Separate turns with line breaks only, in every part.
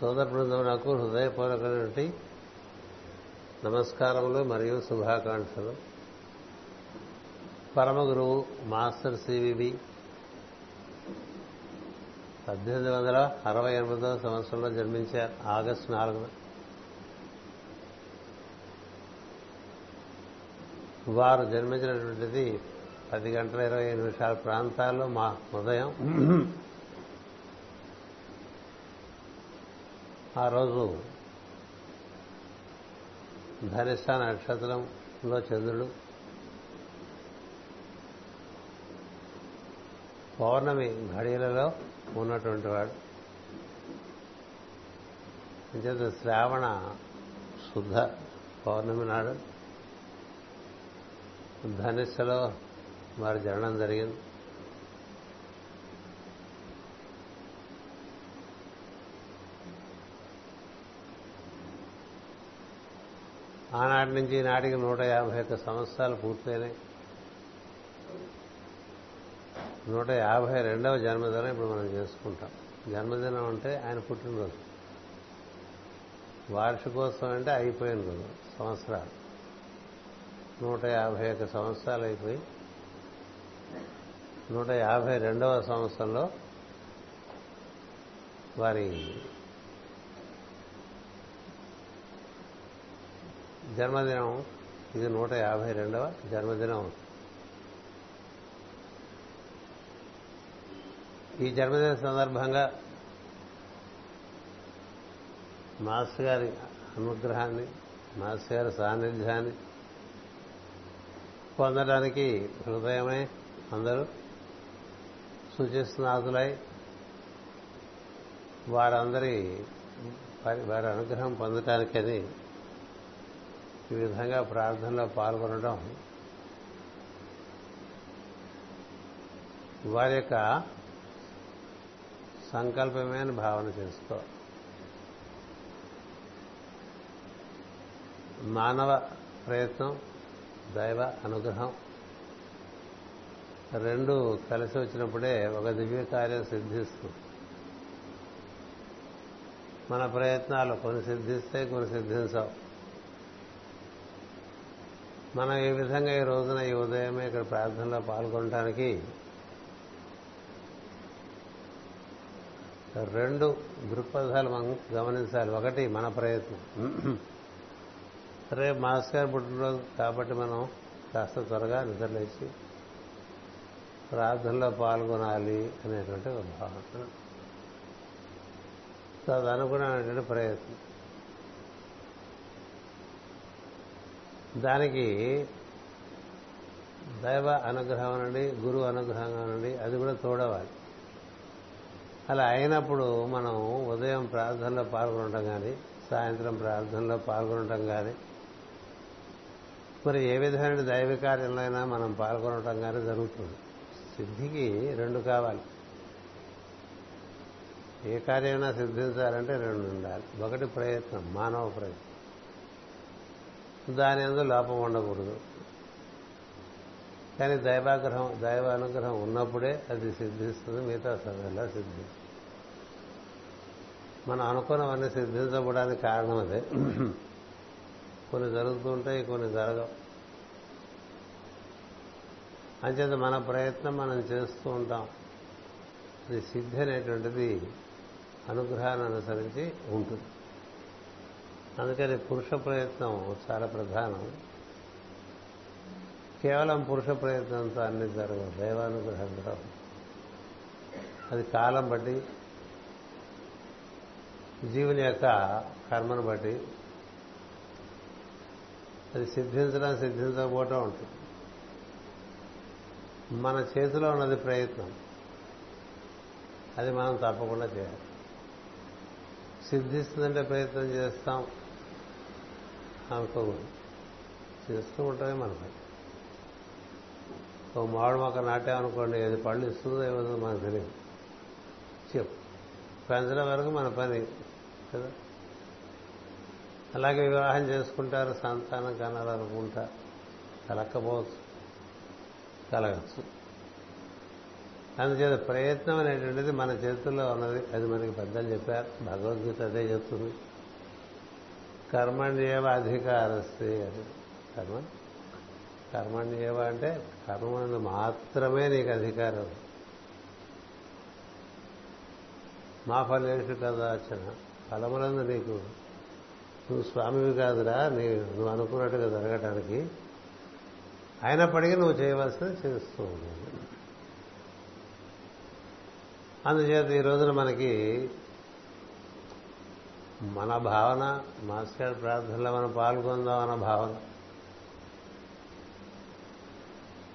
సోదర బృందమునకు హృదయపూర్వకమైనటువంటి నమస్కారములు మరియు శుభాకాంక్షలు. పరమ గురువు మాస్టర్ సివివి పద్దెనిమిది వందల అరవై ఎనిమిదవ సంవత్సరంలో జన్మించారు ఆగస్టు నాలుగున. వారు జన్మించినటువంటిది పది గంటల ఇరవై నిమిషాల ప్రాంతాల్లో మా ఉదయం ఆ రోజు ధనిష్ట నక్షత్రంలో చంద్రుడు పౌర్ణమి ఘడియలలో ఉన్నటువంటి వాడు. అంచేత శ్రావణ శుద్ధ పౌర్ణమి నాడు. ధనిష్టలో వారి జననం జరిగింది. ఆనాటి నుంచి నాటికి నూట యాభై ఒక్క సంవత్సరాలు పూర్తయినాయి. నూట యాభై రెండవ జన్మదినం ఇప్పుడు మనం చేసుకుంటాం. జన్మదినం అంటే ఆయన పుట్టినరోజు. వార్షికోత్సవం అంటే అయిపోయిన రోజు సంవత్సరాలు. నూట యాభై ఒక్క సంవత్సరాలు అయిపోయి నూట యాభై రెండవ సంవత్సరంలో వారి జన్మదినం ఇది నూట యాభై రెండవ జన్మదినం. ఈ జన్మదిన సందర్భంగా మాస్టర్ గారి అనుగ్రహాన్ని మాస్టర్ గారి సాన్నిధ్యాన్ని పొందడానికి హృదయమే అందరూ సూచిస్తున్నాదులై వారందరి వారి అనుగ్రహం పొందటానికని ఈ విధంగా ప్రార్థనలో పాల్గొనడం వారి యొక్క సంకల్పమే అని భావన చేసుకో. మానవ ప్రయత్నం దైవ అనుగ్రహం రెండు కలిసి వచ్చినప్పుడే ఒక దివ్య కార్యం సిద్ధిస్తుంది. మన ప్రయత్నాలు కొన్ని సిద్ధిస్తాయి కొన్ని సిద్ధించవు. మనం ఈ విధంగా ఈ రోజున ఈ ఉదయమే ఇక్కడ ప్రార్థనలో పాల్గొనడానికి రెండు దృక్పథాలు మనం గమనించాలి. ఒకటి మన ప్రయత్నం. రేపు మాస్ గారు పుట్టినరోజు కాబట్టి మనం కాస్త త్వరగా నిద్రలేసి ప్రార్థనలో పాల్గొనాలి అనేటువంటి ఒక భావన. తదనుగుణమైనటువంటి ప్రయత్నం. దానికి దైవ అనుగ్రహం నుండి గురువు అనుగ్రహం నుండి అది కూడా తోడవాలి. అలా అయినప్పుడు మనం ఉదయం ప్రార్థనలో పాల్గొనటం కానీ సాయంత్రం ప్రార్థనలో పాల్గొనటం కానీ మరి ఏ విధమైన దైవ కార్యంలో అయినా మనం పాల్గొనటం కానీ జరుగుతుంది. సిద్ధికి రెండు కావాలి. ఏ కార్యమైనా సిద్ధించాలంటే రెండు ఉండాలి. ఒకటి ప్రయత్నం మానవ ప్రయత్నం. దాని అందు లోపం ఉండకూడదు. కానీ దైవాగ్రహం దైవ అనుగ్రహం ఉన్నప్పుడే అది సిద్ధిస్తుంది మిగతా సమయంలో సిద్ధిస్తుంది మనం అనుకున్నవన్నీ సిద్ధించబడానికి కారణం అదే. కొన్ని జరుగుతుంటాయి కొన్ని జరగవు. అంచేత మన ప్రయత్నం మనం చేస్తూ ఉంటాం. అది సిద్ధి అనేటువంటిది అనుగ్రహాన్ని అనుసరించి ఉంటుంది. అందుకని పురుష ప్రయత్నం చాలా ప్రధానం. కేవలం పురుష ప్రయత్నంతో అన్ని జరగవు. దైవానుగ్రహం అది కాలం బట్టి జీవుని యొక్క కర్మను బట్టి అది సిద్ధించడం సిద్ధించకపోవటం ఉంటుంది. మన చేతిలో ఉన్నది ప్రయత్నం. అది మనం తప్పకుండా చేయాలి. సిద్ధిస్తుందంటే ప్రయత్నం చేస్తాం. అనుకోకూడదు. చేస్తూ ఉంటమే మన పని ఒక మామిడి మొక్క నాటామనుకోండి ఏది పళ్ళు ఇస్తుందో ఏమో మనకు తెలియదు. చెప్పు. పెంచడం వరకు మన పని కదా? అలాగే వివాహం చేసుకుంటారు సంతానం కనాలనుకుంటా కలక్కపోవచ్చు కలగచ్చు. అందుచేత ప్రయత్నం అనేటువంటిది మన చేతుల్లో ఉన్నది. అది మనకి పెద్దలు చెప్పారు భగవద్గీత అదే చెప్తుంది. కర్మణ్యేవ అధికారస్తే అది. కర్మ? కర్మణ్యేవ అంటే కర్మను మాత్రమే నీకు అధికారం. మా ఫలేషు కదాచన. ఫలములందు నీకు నువ్వు స్వామివి కాదురా నీ నువ్వు అనుకున్నట్టుగా జరగటానికి. అయినప్పటికీ నువ్వు చేయవలసింది చేస్తూ ఉన్నావు అందుచేత ఈ రోజున మనకి మన భావన మాస్టర్ ప్రార్థనలో మనం పాల్గొందాం అన్న భావన.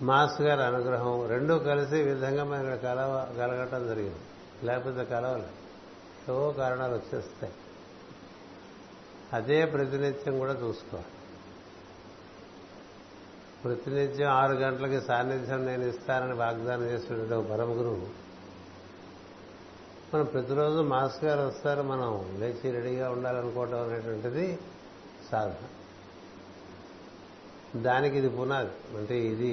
మాస్ గారి అనుగ్రహం రెండూ కలిసి ఈ విధంగా ఇక్కడ కలవ కలగటం జరిగింది. లేకపోతే కలవలే. ఏవో కారణాలు వచ్చేస్తాయి. అదే ప్రతినిత్యం కూడా చూసుకోవాలి. ప్రతినిత్యం ఆరు గంటలకి సాన్నిధ్యం నేను ఇస్తానని వాగ్దానం చేసినటువంటి ఒక పరమ గురువు మనం ప్రతిరోజు మాస్ గారు వస్తారు మనం లేచి రెడీగా ఉండాలనుకోవటం అనేటువంటిది సాధన. దానికి ఇది పునాది. అంటే ఇది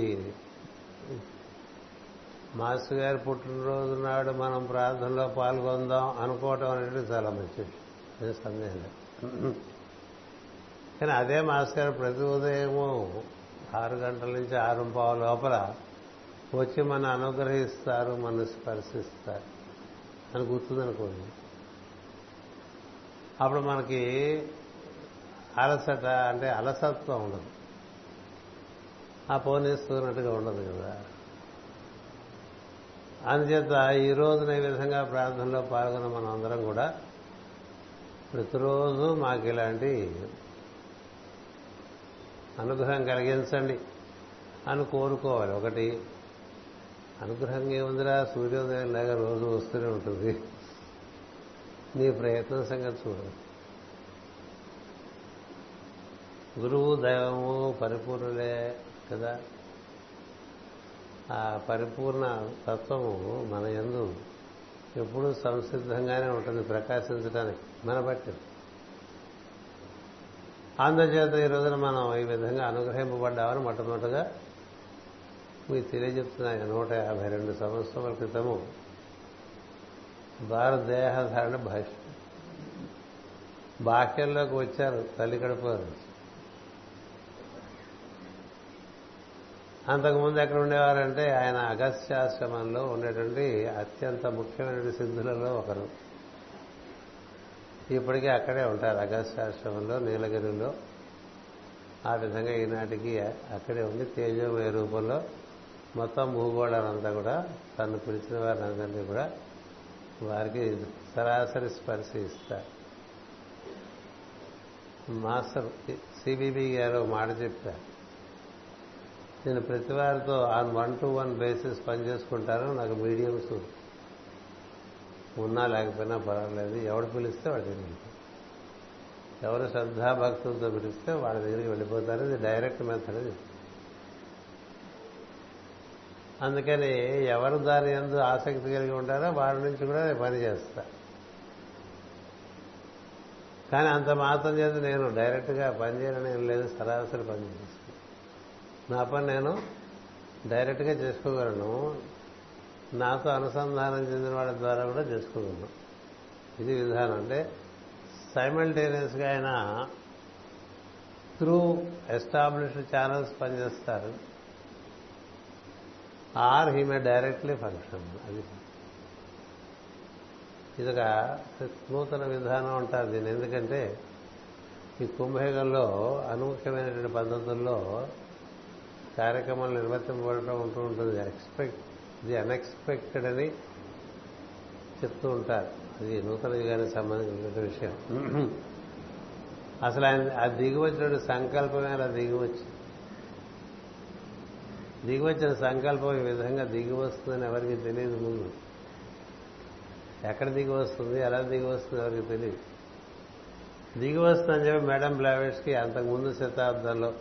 మాస్టర్ గారు పుట్టినరోజు నాడు మనం ప్రార్థనలో పాల్గొందాం అనుకోవటం అనేది చాలా మంచిది సందేహం లేదు. కానీ అదే మాస్టర్ గారు ప్రతి ఉదయము ఆరు గంటల నుంచి ఆరు పావు లోపల వచ్చి మన అనుగ్రహిస్తారు మన స్పర్శిస్తారు. అని గుర్తుందనుకోండి. అప్పుడు మనకి అలసట అంటే అలసత్వం ఉండదు. ఆ పోనేస్తున్నట్టుగా ఉండదు కదా. అందుచేత ఈ రోజున ఈ విధంగా ప్రార్థనలో పాల్గొన్న మనం అందరం కూడా ప్రతిరోజు మాకు ఇలాంటి అనుగ్రహం కలిగించండి అని కోరుకోవాలి. ఒకటి అనుగ్రహం ఏముందిరా? సూర్యోదయం లాగా రోజు వస్తూనే ఉంటుంది. నీ ప్రయత్నం సంగతి చూడ. గురువు దైవము పరిపూర్ణులే కదా. ఆ పరిపూర్ణ తత్వము మన ఎందు ఎప్పుడూ సంసిద్ధంగానే ఉంటుంది ప్రకాశించడానికి మన బట్టి. అందుచేత ఈ రోజున మనం ఈ విధంగా అనుగ్రహింపబడ్డామని మొట్టమొదటిగా మీకు తెలియజెప్తున్నాయి నూట యాభై రెండు సంవత్సరాల క్రితము భారతదేహధారణ భాష. బాక్యంలోకి వచ్చారు తల్లి కడుపు అంతకుముందు ఎక్కడ ఉండేవారంటే ఆయన అగస్త్యాశ్రమంలో ఉండేటువంటి అత్యంత ముఖ్యమైన సిద్ధులలో ఒకరు. ఇప్పటికీ అక్కడే ఉంటారు అగస్త్యాశ్రమంలో నీలగిరిలో. ఆ విధంగా ఈనాటికి అక్కడే ఉండి తేజోమయ రూపంలో. మొత్తం భూగోళానంతా కూడా తను పిలిచిన వారందరినీ కూడా వారికి సరాసరి స్పర్శ ఇస్తారు మాస్టర్ సిబిబి గారు మాట చెప్పారు. నేను ప్రతి వారితో on one to one basis పనిచేసుకుంటాను నాకు మీడియంస్ ఉన్నా లేకపోయినా పర్వాలేదు. ఎవడు పిలిస్తే వాడి దగ్గరికి ఎవరు శ్రద్ధాభక్తులతో పిలిస్తే వాళ్ళ దగ్గరికి వెళ్ళిపోతారు. ఇది డైరెక్ట్ మెథడ్ చెప్తారు. అందుకని ఎవరు దాని ఎందు ఆసక్తి కలిగి ఉంటారో వారి నుంచి కూడా పని చేస్తా. కానీ అంత మాత్రం చేత నేను డైరెక్ట్గా పని చేయాలని లేదు సరాసరి పని చేస్తాను. నా పని నేను డైరెక్ట్గా చేసుకోగలను. నాతో అనుసంధానం చెందిన వాళ్ళ ద్వారా కూడా చేసుకోగలను. ఇది విధానం. అంటే సైమల్టేనియస్గా ఆయన త్రూ ఎస్టాబ్లిష్డ్ ఛానల్స్ పనిచేస్తారు. Or he may directly function. అది ఇదొక నూతన విధానం అంటారు దీన్ని. ఎందుకంటే ఈ కుంభయోగంలో అనూహ్యమైనటువంటి పద్ధతుల్లో కార్యక్రమాలు నిర్వర్తింపబడటం ఉంటూ ఉంటుంది. ఎక్స్పెక్ట్ ఇది అన్ఎక్స్పెక్టెడ్ అని చెప్తూ ఉంటారు. అది నూతన యుగానికి సంబంధించిన విషయం. అసలు ఆయన ఆ దిగివచ్చినటువంటి సంకల్పమే అలా దిగివచ్చి దిగివచ్చిన సంకల్పం ఈ విధంగా దిగి వస్తుందని ఎవరికి తెలియదు ముందు. ఎక్కడ దిగి వస్తుంది ఎలా దిగి వస్తుంది ఎవరికి తెలియదు. దిగి వస్తుందని చెప్పి మేడం బ్లావెట్స్కి అంతకుముందు శతాబ్దంలో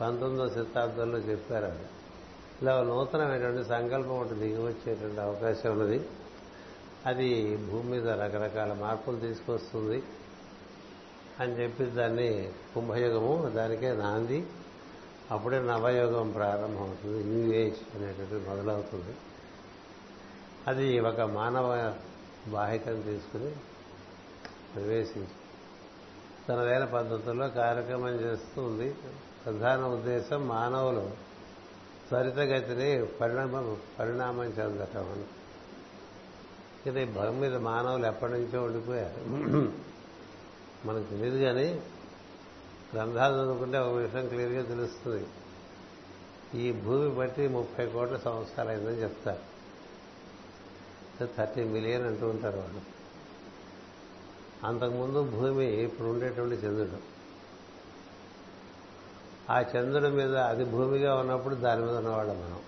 పంతొమ్మిదో శతాబ్దంలో చెప్పారు అది. ఇలా నూతనమైనటువంటి సంకల్పం ఒకటి దిగి వచ్చేటువంటి అవకాశం ఉన్నది. అది భూమి మీద రకరకాల మార్పులు తీసుకొస్తుంది. అని చెప్పి దాన్ని కుంభయుగము దానికే నాంది. అప్పుడే నవయోగం ప్రారంభమవుతుంది న్యూ ఏజ్ అనేటువంటిది మొదలవుతుంది. అది ఒక మానవ బాహికం తీసుకుని ప్రవేశించి తనదైన పద్ధతుల్లో కార్యక్రమం చేస్తుంది ప్రధాన ఉద్దేశం మానవులు త్వరితగతిని పరిణామం పరిణామం చెందటం అని. ఇది భూమి మీద మానవులు ఎప్పటి నుంచో ఉండిపోయారు. మనకు తెలియదు కానీ గ్రంథాలు చదువుకుంటే ఒక విషయం క్లియర్గా తెలుస్తుంది. ఈ భూమి బట్టి ముప్పై కోట్ల సంవత్సరాలు అయిందని చెప్తారు థర్టీ మిలియన్ అంటూ ఉంటారు వాళ్ళు. అంతకుముందు భూమి ఇప్పుడు ఉండేటువంటి చంద్రుడు. ఆ చంద్రుడి మీద అది భూమిగా ఉన్నప్పుడు దాని మీద ఉన్నవాళ్ళం మనం.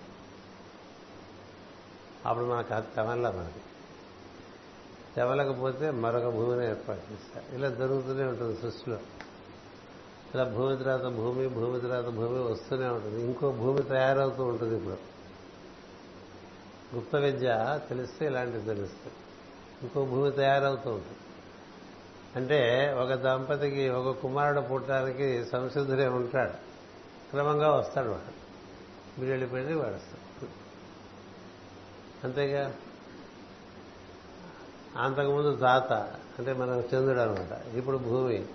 అప్పుడు మనకు అది తెమల్ల మనకి తెమలకపోతే మరొక భూమిని ఏర్పాటు చేస్తారు. ఇలా జరుగుతూనే ఉంటుంది సృష్టిలో. ఇలా భూమి తర్వాత భూమి భూమి తర్వాత భూమి వస్తూనే ఉంటుంది. ఇంకో భూమి తయారవుతూ ఉంటుంది ఇప్పుడు. గుప్త విద్య తెలిస్తే ఇలాంటివి తెలుస్తాయి ఇంకో భూమి తయారవుతూ ఉంటుంది. అంటే ఒక దంపతికి ఒక కుమారుడు పుట్టడానికి సంసిద్ధుడే ఉంటాడు. క్రమంగా వస్తాడు వాడు. మీరు వెళ్ళిపోయింది వాడు వస్తాడు. అంతేగా? అంతకుముందు తాత అంటే మనకు చంద్రుడు అనమాట. ఇప్పుడు భూమి.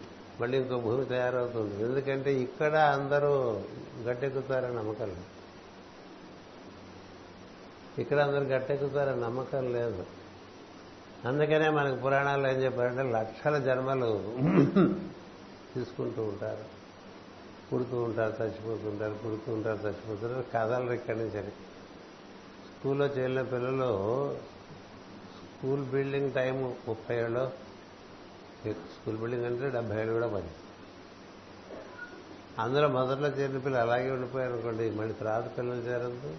మళ్ళీ ఇంకో భూమి తయారవుతుంది. ఎందుకంటే ఇక్కడ అందరూ గట్టెక్కుతారని నమ్మకం లేదు. ఇక్కడ అందరూ గట్టెక్కుతారని నమ్మకం లేదు. అందుకనే మనకు పురాణాల్లో ఏం చెప్పారంటే లక్షల జన్మలు తీసుకుంటూ ఉంటారు. పుడుతూ ఉంటారు చచ్చిపోతుంటారు పుడుతూ ఉంటారు చచ్చిపోతుంటారు కథలు ఇక్కడి నుంచి స్కూల్లో చేరిన పిల్లలు స్కూల్ బిల్డింగ్ టైం ముప్పై ఏళ్ళు స్కూల్ బిల్డింగ్ అంటే డెబ్బై ఏళ్ళు కూడా పని. అందులో మొదట్లో చేరిన పిల్లలు అలాగే ఉండిపోయారు అనుకోండి మళ్ళీ తర్వాత పిల్లలు చేరద్దు.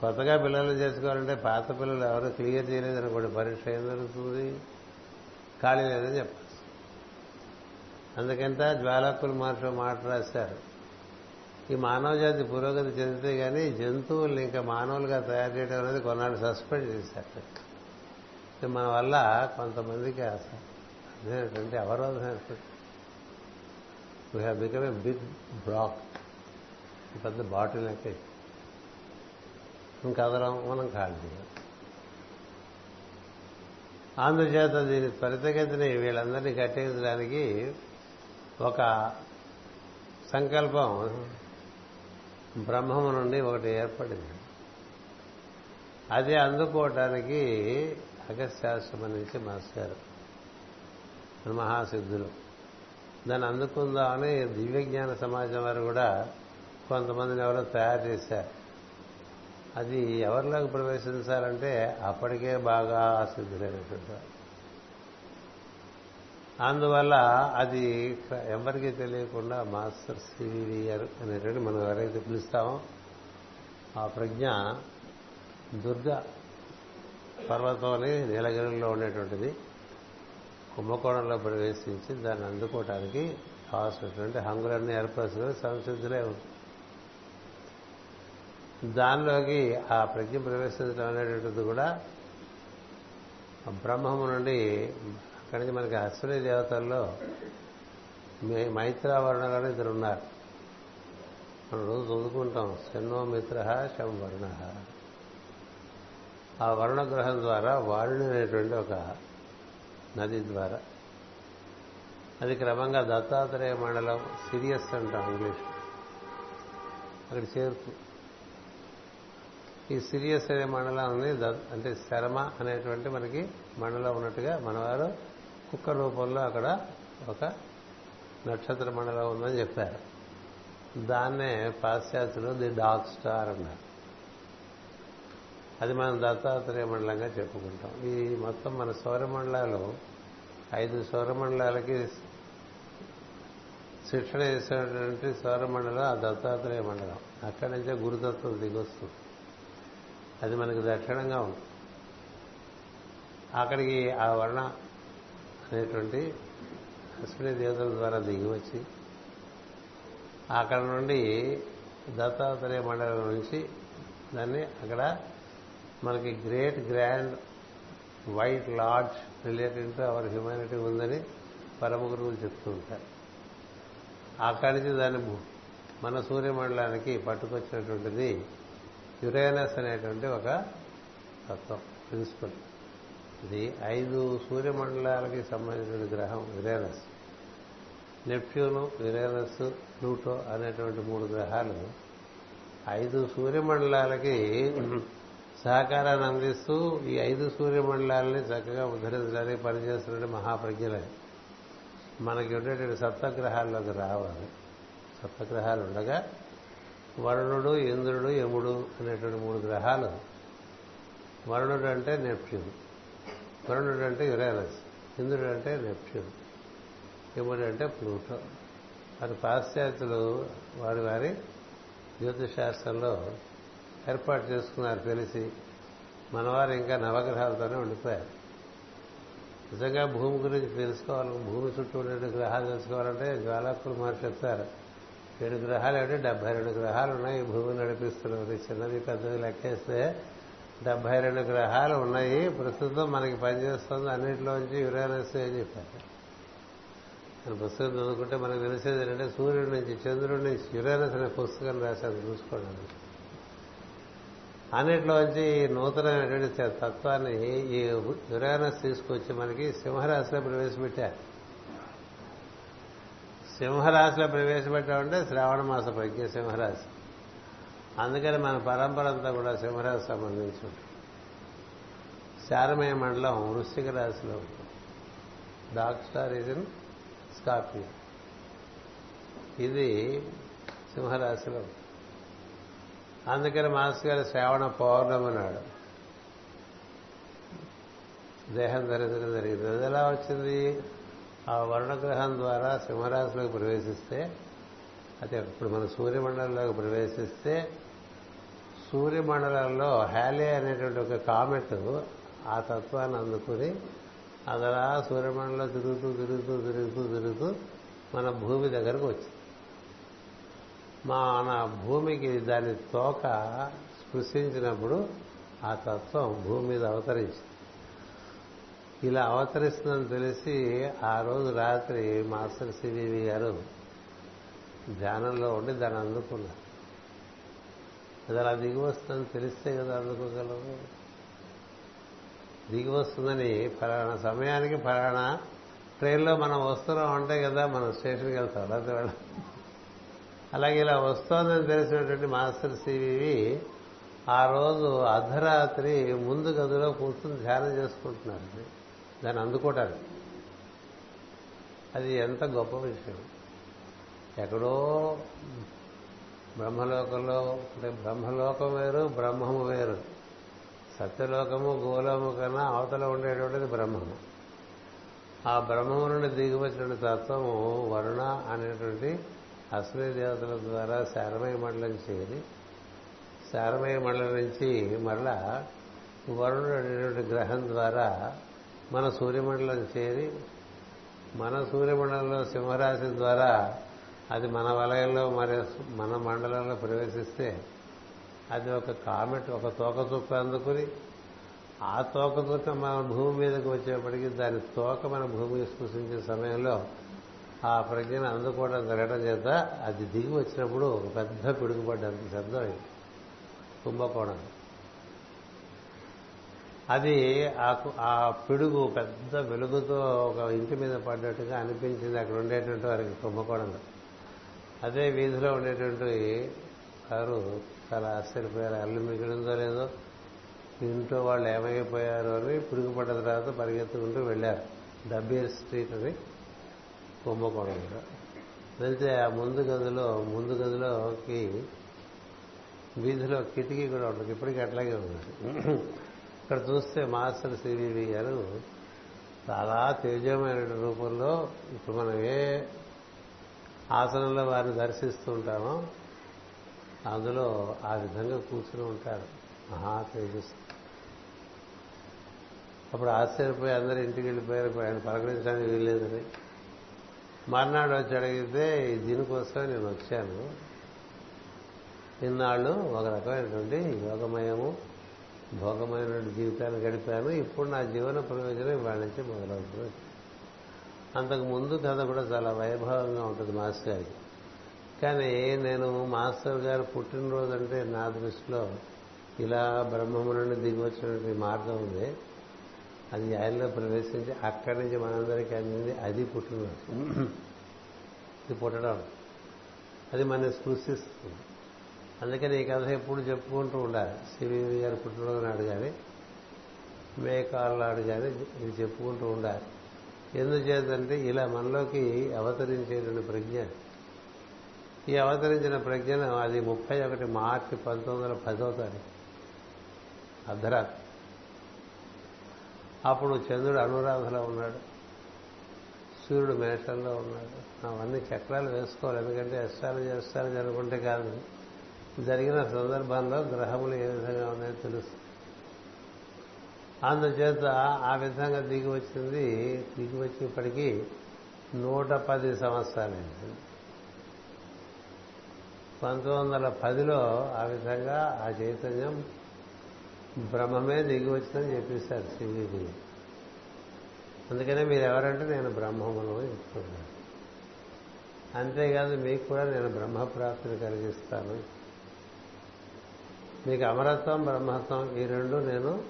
కొత్తగా పిల్లలు చేసుకోవాలంటే పాత పిల్లలు ఎవరు క్లియర్ చేయలేదు అనుకోండి పరీక్ష ఏం జరుగుతుంది? ఖాళీ లేదని చెప్పచ్చు. అందుకంత జ్వాలాకులు మహర్షి మాట రాశారు. ఈ మానవ జాతి పురోగతి చెందితే కానీ జంతువుల్ని ఇంకా మానవులుగా తయారు చేయడం అనేది కొన్నాళ్ళు సస్పెండ్ చేశారు. మన వల్ల కొంతమందికి అదేంటంటే అవరోధం ఏర్పడుతుంది we have become a big block పెద్ద బాటిల్ అయితే ఇంకదరం మనం ఖాళీ చేయాలి అందుచేత దీని త్వరితగతిని వీళ్ళందరినీ కట్టించడానికి ఒక సంకల్పం బ్రహ్మము నుండి ఒకటి ఏర్పడింది. అది అందుకోవటానికి అగస్త్యాశ్రమం నుంచి మాస్టారు. మహాసిద్ధులు దాన్ని అందుకుందామని దివ్యజ్ఞాన సమాజం వారు కూడా కొంతమందిని ఎవరో తయారు చేశారు. అది ఎవరిలోకి ప్రవేశించాలంటే అప్పటికే బాగా సిద్ధులైనటువంటి అందువల్ల అది ఎవరికి తెలియకుండా మాస్టర్ సివివిఆర్ అనేటువంటి మనం ఎవరైతే పిలుస్తామో ఆ ప్రజ్ఞ దుర్గా పర్వతం నీలగిరిలో ఉండేటువంటిది. కుంభకోణంలో ప్రవేశించి దాన్ని అందుకోవటానికి కావాల్సినటువంటి హంగులన్నీ ఏర్పరచుకొని సంసిద్ధులే దానిలోకి ఆ ప్రజ్ఞ ప్రవేశించడం అనేటువంటిది కూడా బ్రహ్మము నుండి అక్కడి నుంచి మనకి అశ్విని దేవతల్లో మైత్రావరణలో ఇద్దరు ఉన్నారు. మనం రోజు చదువుకుంటాం శన్నో మిత్ర శం వర్ణ ఆ వరుణగ్రహం ద్వారా వారుణి అనేటువంటి ఒక నది ద్వారా. అది క్రమంగా దత్తాత్రేయ మండలం సిరియస్ అంటాం ఇంగ్లీష్. అక్కడ చేరుతుంది ఈ సిరియస్ అనే మండలం ఉంది అంటే శర్మ అనేటువంటి మనకి మండలం ఉన్నట్టుగా మనవారు కుక్క రూపంలో అక్కడ ఒక నక్షత్ర మండలం ఉందని చెప్పారు. దాన్నే పాశ్చాత్యులు ది డాగ్ స్టార్ అన్నారు. అది మనం దత్తాత్రేయ మండలంగా చెప్పుకుంటాం. ఈ మొత్తం మన సౌరమండలాలు ఐదు సౌరమండలాలకి శిక్షణ చేసినటువంటి సౌరమండలం ఆ దత్తాత్రేయ మండలం. అక్కడి నుంచే గురుతత్వం దిగొస్తుంది. అది మనకు దక్షిణంగా ఉంటుంది. అక్కడికి ఆ వర్ణ అనేటువంటి అశ్విని దేవతల ద్వారా దిగి వచ్చి అక్కడ నుండి దత్తాత్రేయ మండలం నుంచి దాన్ని అక్కడ మనకి great grand white large related to our humanity ఉందని పరమ గురువులు చెప్తూ ఉంటారు. అక్కడి నుంచి దాన్ని మన సూర్యమండలానికి పట్టుకొచ్చినటువంటిది యురేనస్ అనేటువంటి ఒక తత్వం ప్రిన్సిపల్ ఇది ఐదు సూర్యమండలాలకి సంబంధించిన గ్రహం యురేనస్. నెప్ట్యూను యురేనస్ ప్లూటో అనేటువంటి మూడు గ్రహాలు ఐదు సూర్యమండలాలకి సహకారాన్ని అందిస్తూ ఈ ఐదు సూర్యమండలాలని చక్కగా ఉద్ధరించడానికి పనిచేస్తున్న మహాప్రజ్ఞలే. మనకి ఉండేటువంటి సప్తగ్రహాల్లోకి రావాలి. సప్తగ్రహాలు ఉండగా వరుణుడు ఇంద్రుడు యముడు అనేటువంటి మూడు గ్రహాలు. వరుణుడు అంటే నెప్ట్యూన్. వరుణుడు అంటే యురేనస్. ఇంద్రుడు అంటే నెప్ట్యూన్. యముడు అంటే ప్లూటో. మరి పాశ్చాత్యులు వారి వారి జ్యోతిశాస్త్రంలో ఏర్పాటు చేసుకున్నారు తెలిసి మనవారు ఇంకా నవగ్రహాలతోనే ఉండిపోయారు. నిజంగా భూమి గురించి తెలుసుకోవాలి. భూమి చుట్టూ ఉండే గ్రహాలు తెలుసుకోవాలంటే జ్వాలాకులు మహర్షి చెప్తారు. ఏడు గ్రహాలు అంటే డెబ్బై రెండు గ్రహాలు ఉన్నాయి. ఈ భూమిని నడిపిస్తున్నది చిన్నది పెద్దది లెక్కేస్తే డెబ్బై రెండు గ్రహాలు ఉన్నాయి. ప్రస్తుతం మనకి పనిచేస్తుంది అన్నింటిలోంచి యురేనస్ అని చెప్పారు? నేను పుస్తకం చదువుకుంటే మనకు తెలిసేది ఏంటంటే సూర్యుడి నుంచి చంద్రుడి నుంచి యురేనస్ అనే పుస్తకం రాశాను చూసుకోవడానికి అన్నిట్లోంచి నూతనమైనటువంటి తత్వాన్ని ఈ యురేనస్ తీసుకొచ్చి మనకి సింహరాశిలో ప్రవేశపెట్టారు సింహరాశిలో ప్రవేశపెట్టామంటే శ్రావణ మాస ప్రజ్ఞ సింహరాశి. అందుకని మన పరంపర అంతా కూడా సింహరాశి సంబంధించి ఉంటుంది. శారమయ మండలం వృశ్చిక రాశిలో dark star is in Scorpio. ఇది సింహరాశిలో ఉంటుంది. అందుకని మాస్ గారు శ్రావణ పౌర్ణమి నాడు దేహం ధరించడం జరిగింది. అది ఎలా వచ్చింది? ఆ వర్ణగ్రహం ద్వారా సింహరాశిలోకి ప్రవేశిస్తే అది ఇప్పుడు మన సూర్యమండలంలోకి ప్రవేశిస్తే సూర్యమండలంలో హ్యాలే అనేటువంటి ఒక కామెట్ ఆ తత్వాన్ని అందుకుని అదలా సూర్యమండలం తిరుగుతూ తిరుగుతూ తిరుగుతూ తిరుగుతూ మన భూమి దగ్గరకు వచ్చింది. మన భూమికి దాని తోక స్పృశించినప్పుడు ఆ తత్వం భూమి మీద అవతరించింది. ఇలా అవతరిస్తుందని తెలిసి ఆ రోజు రాత్రి మాస్టర్ సివివి గారు ధ్యానంలో ఉండి దాన్ని అందుకున్నారు. అది అలా దిగి వస్తుందని తెలిస్తే కదా అందుకోగలవు? దిగి వస్తుందని ఫలానా సమయానికి ఫలానా ట్రైన్లో మనం వస్తున్నాం అంటే కదా మనం స్టేషన్కి వెళ్తాం. అలా వెళ్ళాం అలాగే ఇలా వస్తోందని తెలిసినటువంటి మాస్టర్ సివివి ఆ రోజు అర్ధరాత్రి ముందు గదిలో కూర్చుని ధ్యానం చేసుకుంటున్నారు. దాన్ని అందుకోవటానికి అది ఎంత గొప్ప విషయం. ఎక్కడో బ్రహ్మలోకంలో అంటే బ్రహ్మలోకం వేరు బ్రహ్మము వేరు. సత్యలోకము గోలోము కన్నా అవతల ఉండేటువంటిది బ్రహ్మము. ఆ బ్రహ్మము నుండి దిగివచ్చిన తత్వము వరుణ అనేటువంటి అశ్విని దేవతల ద్వారా శారమయ మండలం చేరి శారమయ మండలం నుంచి మరలా వరుణుడు అనేటువంటి గ్రహం ద్వారా మన సూర్యమండలం చేరి మన సూర్యమండలంలో సింహరాశి ద్వారా అది మన వలయంలో మరి మన మండలంలో ప్రవేశిస్తే అది ఒక కామెట్ ఒక తోక చుక్క అందుకుని ఆ తోక చుక్క మన భూమి మీదకి వచ్చేప్పటికీ దాని తోక మన భూమికి స్పృశించే సమయంలో ఆ ప్రజ్ఞను అందుకోవడం జరగడం చేత అది దిగి వచ్చినప్పుడు ఒక పెద్ద పిడుగుపడ్డంత శబ్దం అయింది కుంభకోణం. అది ఆ పిడుగు పెద్ద వెలుగుతో ఒక ఇంటి మీద పడ్డట్టుగా అనిపించింది అక్కడ ఉండేటువంటి వారికి కుంభకోణంలో. అదే వీధిలో ఉండేటువంటి వారు చాలా ఆశ్చర్యపోయారు. అల్లు మిగిలిందో లేదో ఇంట్లో వాళ్ళు ఏమైపోయారు అని పిడుగుపడ్డ తర్వాత పరిగెత్తుకుంటూ వెళ్ళారు. డబ్బీర్ స్ట్రీట్ అని కుంభకోణంలో. వెళ్తే ఆ ముందు గదిలో ముందు గదిలోకి వీధిలో కిటికీ కూడా ఉంటుంది. ఇప్పటికీ అట్లాగే ఉంటుంది ఇక్కడ చూస్తే మాస్టర్ సివివి గారు చాలా తేజమైన రూపంలో ఇప్పుడు మనం ఏ ఆసనంలో వారిని దర్శిస్తూ ఉంటామో అందులో ఆ విధంగా కూర్చుని ఉంటారు. మహా తేజస్సు. అప్పుడు ఆశ్చర్యపోయి అందరూ ఇంటికి వెళ్ళిపోయారు. ఆయన పలకరించడానికి వీల్లేదని. మర్నాడు వచ్చి అడిగితే దీనికోసమే నేను వచ్చాను. ఇన్నాళ్ళు ఒక రకమైనటువంటి యోగమయము భోగమైన జీవితాన్ని గడిపాను. ఇప్పుడు నా జీవన ప్రయోజనం ఇవాళ నుంచి మొదలవుతుంది. అంతకు ముందు కథ కూడా చాలా వైభవంగా ఉంటుంది మాస్టర్ గారికి కానీ నేను మాస్టర్ గారు పుట్టినరోజు అంటే నా దృష్టిలో ఇలా బ్రహ్మము నుండి దిగి వచ్చినటువంటి మార్గం ఉంది. అది ఆయనలో ప్రవేశించి అక్కడి నుంచి మనందరికీ అందింది అది పుట్టినరోజు. ఇది పుట్టడం. అది మన స్పృశిస్తుంది అందుకని ఈ కథ ఎప్పుడు చెప్పుకుంటూ ఉండాలి. సివివి గారు పుట్టినరోజు నాడు కానీ మేకాల నాడు కానీ ఇది చెప్పుకుంటూ ఉండాలి. ఎందుచేతంటే ఇలా మనలోకి అవతరించేటువంటి ప్రజ్ఞ. ఈ అవతరించిన ప్రజ్ఞను అది ముప్పై ఒకటి మార్చి పంతొమ్మిది వందల పదో తారీఖు. అర్ధరాత్రి. అప్పుడు చంద్రుడు అనురాధలో ఉన్నాడు. సూర్యుడు మేషంలో ఉన్నాడు. అవన్నీ చక్రాలు వేసుకోవాలి. ఎందుకంటే అష్టాలజీ అష్టాలజీ అనుకుంటే కాదు. జరిగిన సందర్భంలో గ్రహములు ఏ విధంగా ఉన్నాయో తెలుస్తుంది అందుచేత ఆ విధంగా దిగి వచ్చింది. దిగి వచ్చినప్పటికీ నూట పది సంవత్సరాలైంది పంతొమ్మిది వందల పదిలో ఆ విధంగా ఆ చైతన్యం బ్రహ్మమే దిగి వచ్చిందని చెప్పేశారు శివుడికి అందుకనే మీరు ఎవరంటే నేను బ్రహ్మమును చెప్తున్నాను అంతేకాదు మీకు కూడా నేను బ్రహ్మప్రాప్తిని కలిగిస్తాను. మీకు అమరత్వం బ్రహ్మత్వం ఈ రెండు నేను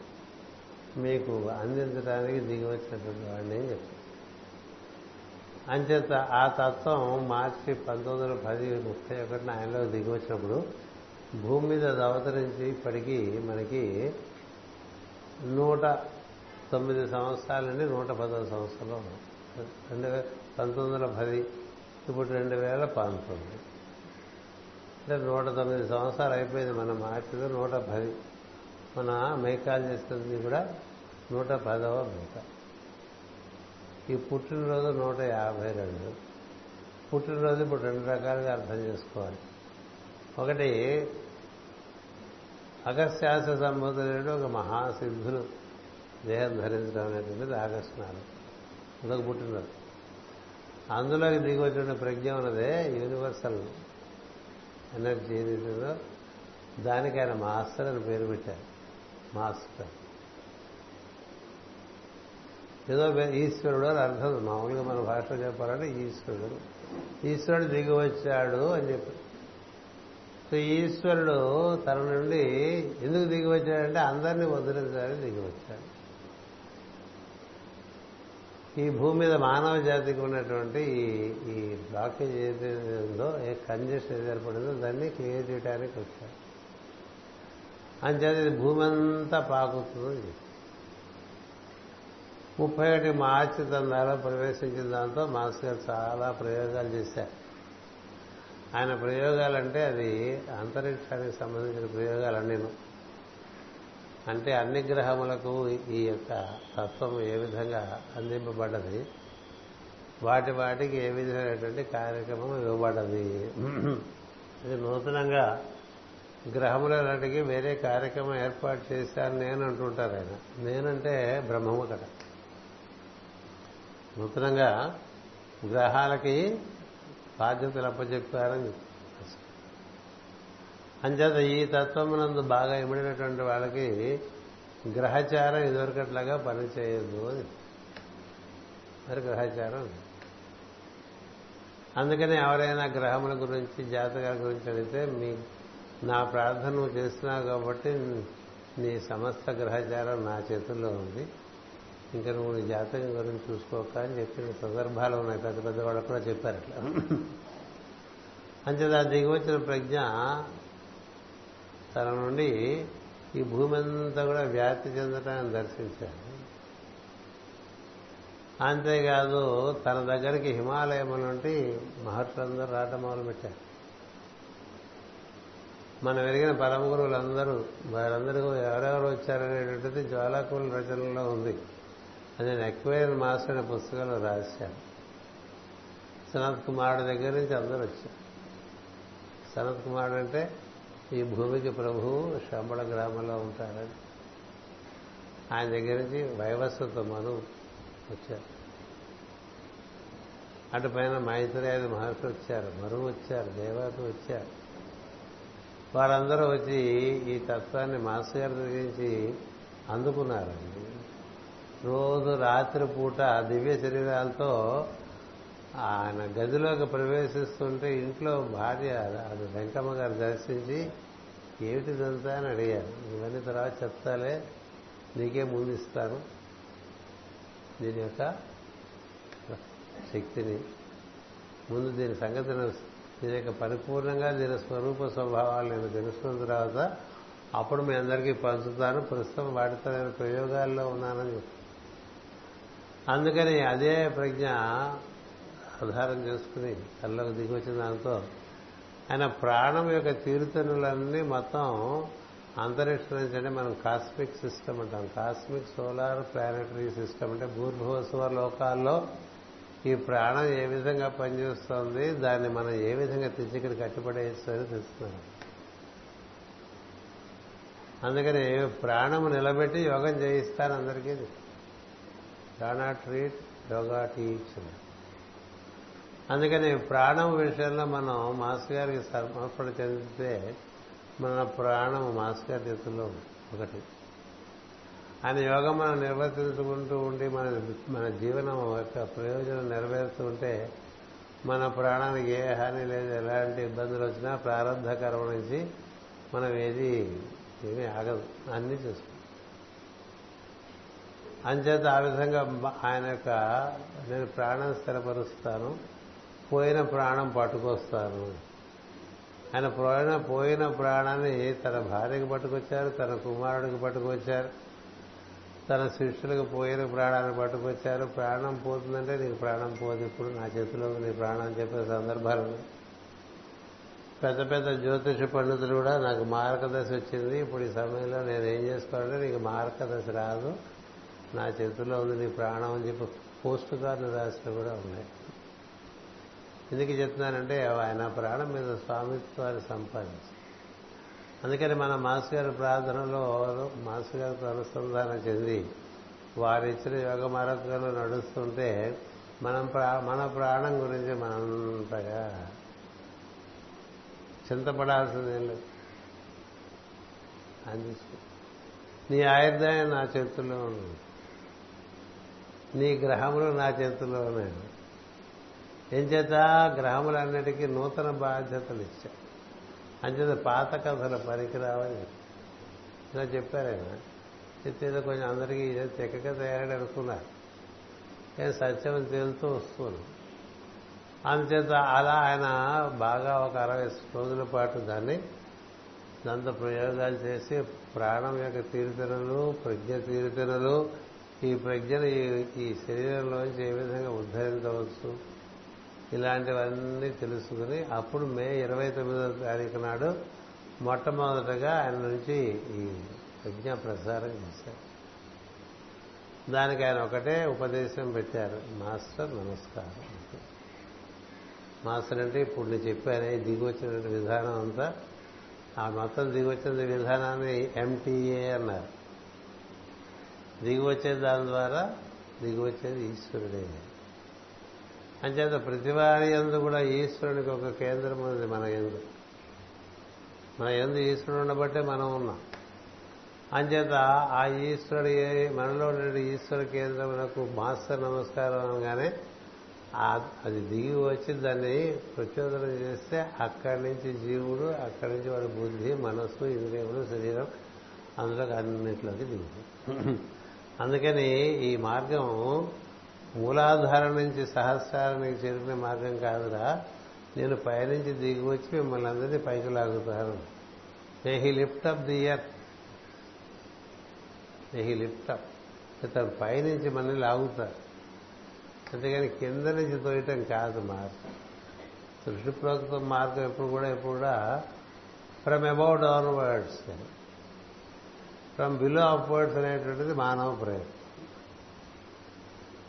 మీకు అందించడానికి దిగి వచ్చినటువంటి వాడిని అని చెప్పాను అంచేత ఆ తత్వం మార్చి పంతొమ్మిది వందల పది ముప్పై ఒకటిన ఆయనలో దిగి వచ్చినప్పుడు భూమి మీద అది అవతరించి ఇప్పటికీ మనకి నూట తొమ్మిది సంవత్సరాల నుండి నూట పదో సంవత్సరంలో రెండు వేల పంతొమ్మిది వందల పది ఇప్పుడు రెండు వేల పంతొమ్మిది. అంటే నూట తొమ్మిది సంవత్సరాలు అయిపోయింది మన మార్చిలో నూట పది. మన మేకాలు చేస్తుంది కూడా నూట పదవ మేక ఈ పుట్టినరోజు నూట యాభై రెండు. పుట్టినరోజు ఇప్పుడు రెండు రకాలుగా అర్థం చేసుకోవాలి. ఒకటి అగస్త్యాస సంబోధుడు ఒక మహాసిద్ధులు దేహం ధరించడం అనేటువంటిది ఆకర్షణాలు అదొక పుట్టినరోజు. అందులోకి దిగి వచ్చిన ప్రజ్ఞ ఉన్నదే యూనివర్సల్ ఎనర్జీ ఏదైతుందో దానికి ఆయన మాస్టర్ అని పేరు పెట్టారు. మాస్టర్. ఏదో ఈశ్వరుడు అని అర్థం. మామూలుగా మన భాషలో చెప్పాలంటే ఈశ్వరుడు. ఈశ్వరుడు దిగి వచ్చాడు అని చెప్పి సో ఈశ్వరుడు తన నుండి ఎందుకు దిగి వచ్చాడంటే అందరినీ వదిలించాలని దిగి వచ్చాడు ఈ భూమి మీద మానవ జాతికి ఉన్నటువంటి ఈ ఈ బ్లాకేజ్ ఏదైతే ఉందో ఏ కంజెషన్ ఏది ఏర్పడిందో దాన్ని క్లియర్ చేయడానికి వచ్చాడు. అంచేత ఇది భూమి అంతా పాకుతుంది ముప్పై ఒకటి మార్చి తందాలో ప్రవేశించిన దాంతో మాస్టర్ గారు చాలా ప్రయోగాలు చేశారు. ఆయన ప్రయోగాలంటే అది అంతరిక్షానికి సంబంధించిన ప్రయోగాలన్నీ అంటే అన్ని గ్రహములకు ఈ యొక్క తత్వం ఏ విధంగా అందింపబడ్డది? వాటి వాటికి ఏ విధమైనటువంటి కార్యక్రమం ఇవ్వబడ్డది? ఇది నూతనంగా గ్రహములన్నిటికీ వేరే కార్యక్రమం ఏర్పాటు చేశాను నేను అంటుంటారు ఆయన. నేనంటే బ్రహ్మము కదా. నూతనంగా గ్రహాలకి బాధ్యతలు అప్పచెప్పారని అంచేత ఈ తత్వమునందు బాగా ఇమిడినటువంటి వాళ్ళకి గ్రహచారం ఇదివరకట్లాగా పనిచేయదు అని మరి గ్రహచారం అందుకని ఎవరైనా గ్రహముల గురించి జాతకాల గురించి అడిగితే మీ నా ప్రార్థన నువ్వు చేస్తున్నావు కాబట్టి నీ సమస్త గ్రహచారం నా చేతుల్లో ఉంది. ఇంకా నువ్వు నీ జాతకం గురించి చూసుకోక అని చెప్పిన సందర్భాలు ఉన్నాయి. పెద్ద పెద్ద వాళ్ళు కూడా చెప్పారు అట్లా. దాని దిగి వచ్చిన ప్రజ్ఞ తన నుండి ఈ భూమి అంతా కూడా వ్యాప్తి చెందటాన్ని దర్శించాడు. అంతేకాదు తన దగ్గరికి హిమాలయం నుండి మహర్షులందరూ రావటం మొదలుపెట్టారు. మనం వెలిగిన పరమ గురువులందరూ వారందరూ ఎవరెవరు వచ్చారనేటువంటిది జ్వాలాకుల రచనలో ఉంది. అది నేను ఎక్వైర్ మాస్టర్ అనే పుస్తకంలో రాశాను సనత్ కుమారుడు దగ్గర నుంచి అందరూ వచ్చారు. సనత్ కుమారుడు అంటే ఈ భూమికి ప్రభువు శంబళ గ్రామంలో ఉంటారని. ఆయన దగ్గర నుంచి వైవస్వత మను వచ్చారు. అటు పైన మైత్రేయాది మహర్షి వచ్చారు మరువు వచ్చారు దేవత వచ్చారు. వారందరూ వచ్చి ఈ తత్వాన్ని మాస్టర్ గారి గురించి అందుకున్నారండి. రోజు రాత్రి పూట దివ్య శరీరాలతో ఆయన గదిలోకి ప్రవేశిస్తుంటే ఇంట్లో భార్య అది వెంకమ్మ గారు దర్శించి ఏమిటిదంతా అని అడిగారు. ఇవన్నీ తర్వాత చెప్తాలే. నీకే ముందు ఇస్తాను. దీని యొక్క శక్తిని ముందు దీని సంగతి దీని యొక్క పరిపూర్ణంగా దీని స్వరూప స్వభావాలు నేను తెలుసుకున్న తర్వాత అప్పుడు మీ అందరికీ పంచుతాను. ప్రస్తుతం వాటితో నేను ప్రయోగాల్లో ఉన్నానని చెప్తాను. అందుకని అదే ప్రజ్ఞ ఆధారం చేసుకుని కళ్ళకు దిగొచ్చిన దాంతో ఆయన ప్రాణం యొక్క తీరుతనులన్నీ మొత్తం అంతరిక్షం నుంచి అంటే మనం కాస్మిక్ సిస్టమ్ అంటాం. కాస్మిక్ సోలార్ ప్లానటరీ సిస్టమ్ అంటే భూర్భువస్వ లోకాల్లో ఈ ప్రాణం ఏ విధంగా పనిచేస్తోంది దాన్ని మనం ఏ విధంగా తెచ్చి ఇక్కడ కట్టుబడేయచ్చు అని తెలుస్తున్నాం అందుకని ప్రాణము నిలబెట్టి యోగం చేయిస్తాను అందరికీ ప్రాణా ట్రీట్ యోగా టీచ్ అందుకని ప్రాణం విషయంలో మనం మాస్టర్ గారికి సమర్పణ చెందితే మన ప్రాణం మాస్టర్ గారి చేతుల్లో ఒకటి. ఆయన యోగం మనం నిర్వర్తించుకుంటూ ఉండి మన మన జీవనం యొక్క ప్రయోజనం నెరవేరుతూ ఉంటే మన ప్రాణానికి ఏ హాని లేదు ఎలాంటి ఇబ్బందులు వచ్చినా ప్రారంభ కర్మ నుంచి మనం ఏది ఏమీ ఆగదు. అన్నీ చూసుకుంటాం అంచేత ఆ విధంగా ఆయన యొక్క నేను ప్రాణం స్థిరపరుస్తాను పోయిన ప్రాణం పట్టుకొస్తాను. ఆయన పోయిన పోయిన ప్రాణాన్ని తన భార్యకు పట్టుకొచ్చారు తన కుమారుడికి పట్టుకొచ్చారు తన శిష్యులకు పోయిన ప్రాణాన్ని పట్టుకొచ్చారు. ప్రాణం పోతుందంటే నీకు ప్రాణం పోదు ఇప్పుడు నా చేతిలో నీ ప్రాణం చెప్పే సందర్భాలు పెద్ద పెద్ద జ్యోతిష పండితులు కూడా నాకు మార్గదశ వచ్చింది. ఇప్పుడు ఈ సమయంలో నేను ఏం చేసుకోవాలంటే నీకు మార్గదశ రాదు. నా చేతిలో ఉంది నీ ప్రాణం అని చెప్పి పోస్ట్ కార్డులు రాసిన కూడా ఉన్నాయి. ఎందుకు చెప్తున్నానంటే ఆయన ప్రాణం మీద స్వామిత్వాన్ని సంపాదించి అందుకని మన మాస్ గారి ప్రార్థనలో మాస్ గారితో అనుసంధానం చెంది వారిచ్చిన యోగ మార్గంలో నడుస్తుంటే మనం మన ప్రాణం గురించి మనంతగా చింతపడాల్సిందేం లేదు. అందిస్తూ నీ ఆయుర్దాయం నా చేతుల్లో ఉంది. నీ గ్రహములు నా చేతుల్లో ఉన్నాయి ఏం చేత? గ్రహములన్నిటికీ నూతన బాధ్యతలు ఇచ్చా అంచేత పాత కథలు పనికిరావని ఇలా చెప్పారు ఆయన. చెప్తే కొంచెం అందరికీ ఇదే తెక్కగా తయారని అనుకున్నారు. నేను సత్యం తేలుతూ వస్తున్నాను. అందుచేత అలా ఆయన బాగా ఒక అరవై రోజుల పాటు దాన్ని దాంతో ప్రయోగాలు చేసి ప్రాణం యొక్క తీరుతెనలు ప్రజ్ఞ తీరుతెనలు ఈ ప్రజ్ఞను ఈ శరీరంలోంచి ఏ విధంగా ఉద్ధరించవచ్చు? ఇలాంటివన్నీ తెలుసుకుని అప్పుడు మే ఇరవై తొమ్మిదో తారీఖు నాడు మొట్టమొదటగా ఆయన నుంచి ఈ ప్రజ్ఞ ప్రసారం చేశారు. దానికి ఆయన ఒకటే ఉపదేశం పెట్టారు. మాస్టర్ నమస్కారం. మాస్టర్ అంటే ఇప్పుడు నేను చెప్పాను దిగవచ్చిన విధానం అంతా. ఆ మొత్తం దిగి వచ్చిన విధానాన్ని ఎంటీఏ అన్నారు. దిగి వచ్చే దాని ద్వారా దిగి వచ్చేది ఈశ్వరుడే. అంచేత ప్రతివారి ఎందు కూడా ఈశ్వరునికి ఒక కేంద్రం ఉంది మన ఎందు మన ఎందు ఈశ్వరుడు ఉండబట్టే మనం ఉన్నాం. అంచేత ఆ ఈశ్వరుడి మనలో ఉండే ఈశ్వర కేంద్రమునకు మాస్టర్ నమస్కారం అనగానే అది దిగి వచ్చి దాన్ని ప్రచోదనం చేస్తే అక్కడి నుంచి జీవుడు అక్కడి నుంచి వాడి బుద్ధి మనస్సు ఇంద్రియములు శరీరం అందులోకి అన్నింటిలోకి దిగుతుంది. అందుకని ఈ మార్గం మూలాధారం నుంచి సహస్రానికి చేరుకునే మార్గం కాదురా. నేను పైనుంచి దిగి వచ్చి మిమ్మల్ని అందరినీ పైకి లాగుతాను. May he lift up the ear may he lift up తను పైనుంచి మనల్ని లాగుతారు అంతేగాని కింద నుంచి తోయటం కాదు మార్గం. సృష్టి ప్రోక్త మార్గం ఎప్పుడు కూడా ఎప్పుడు కూడా from about downwards from below upwards అనేటువంటిది మానవ ప్రయత్నం.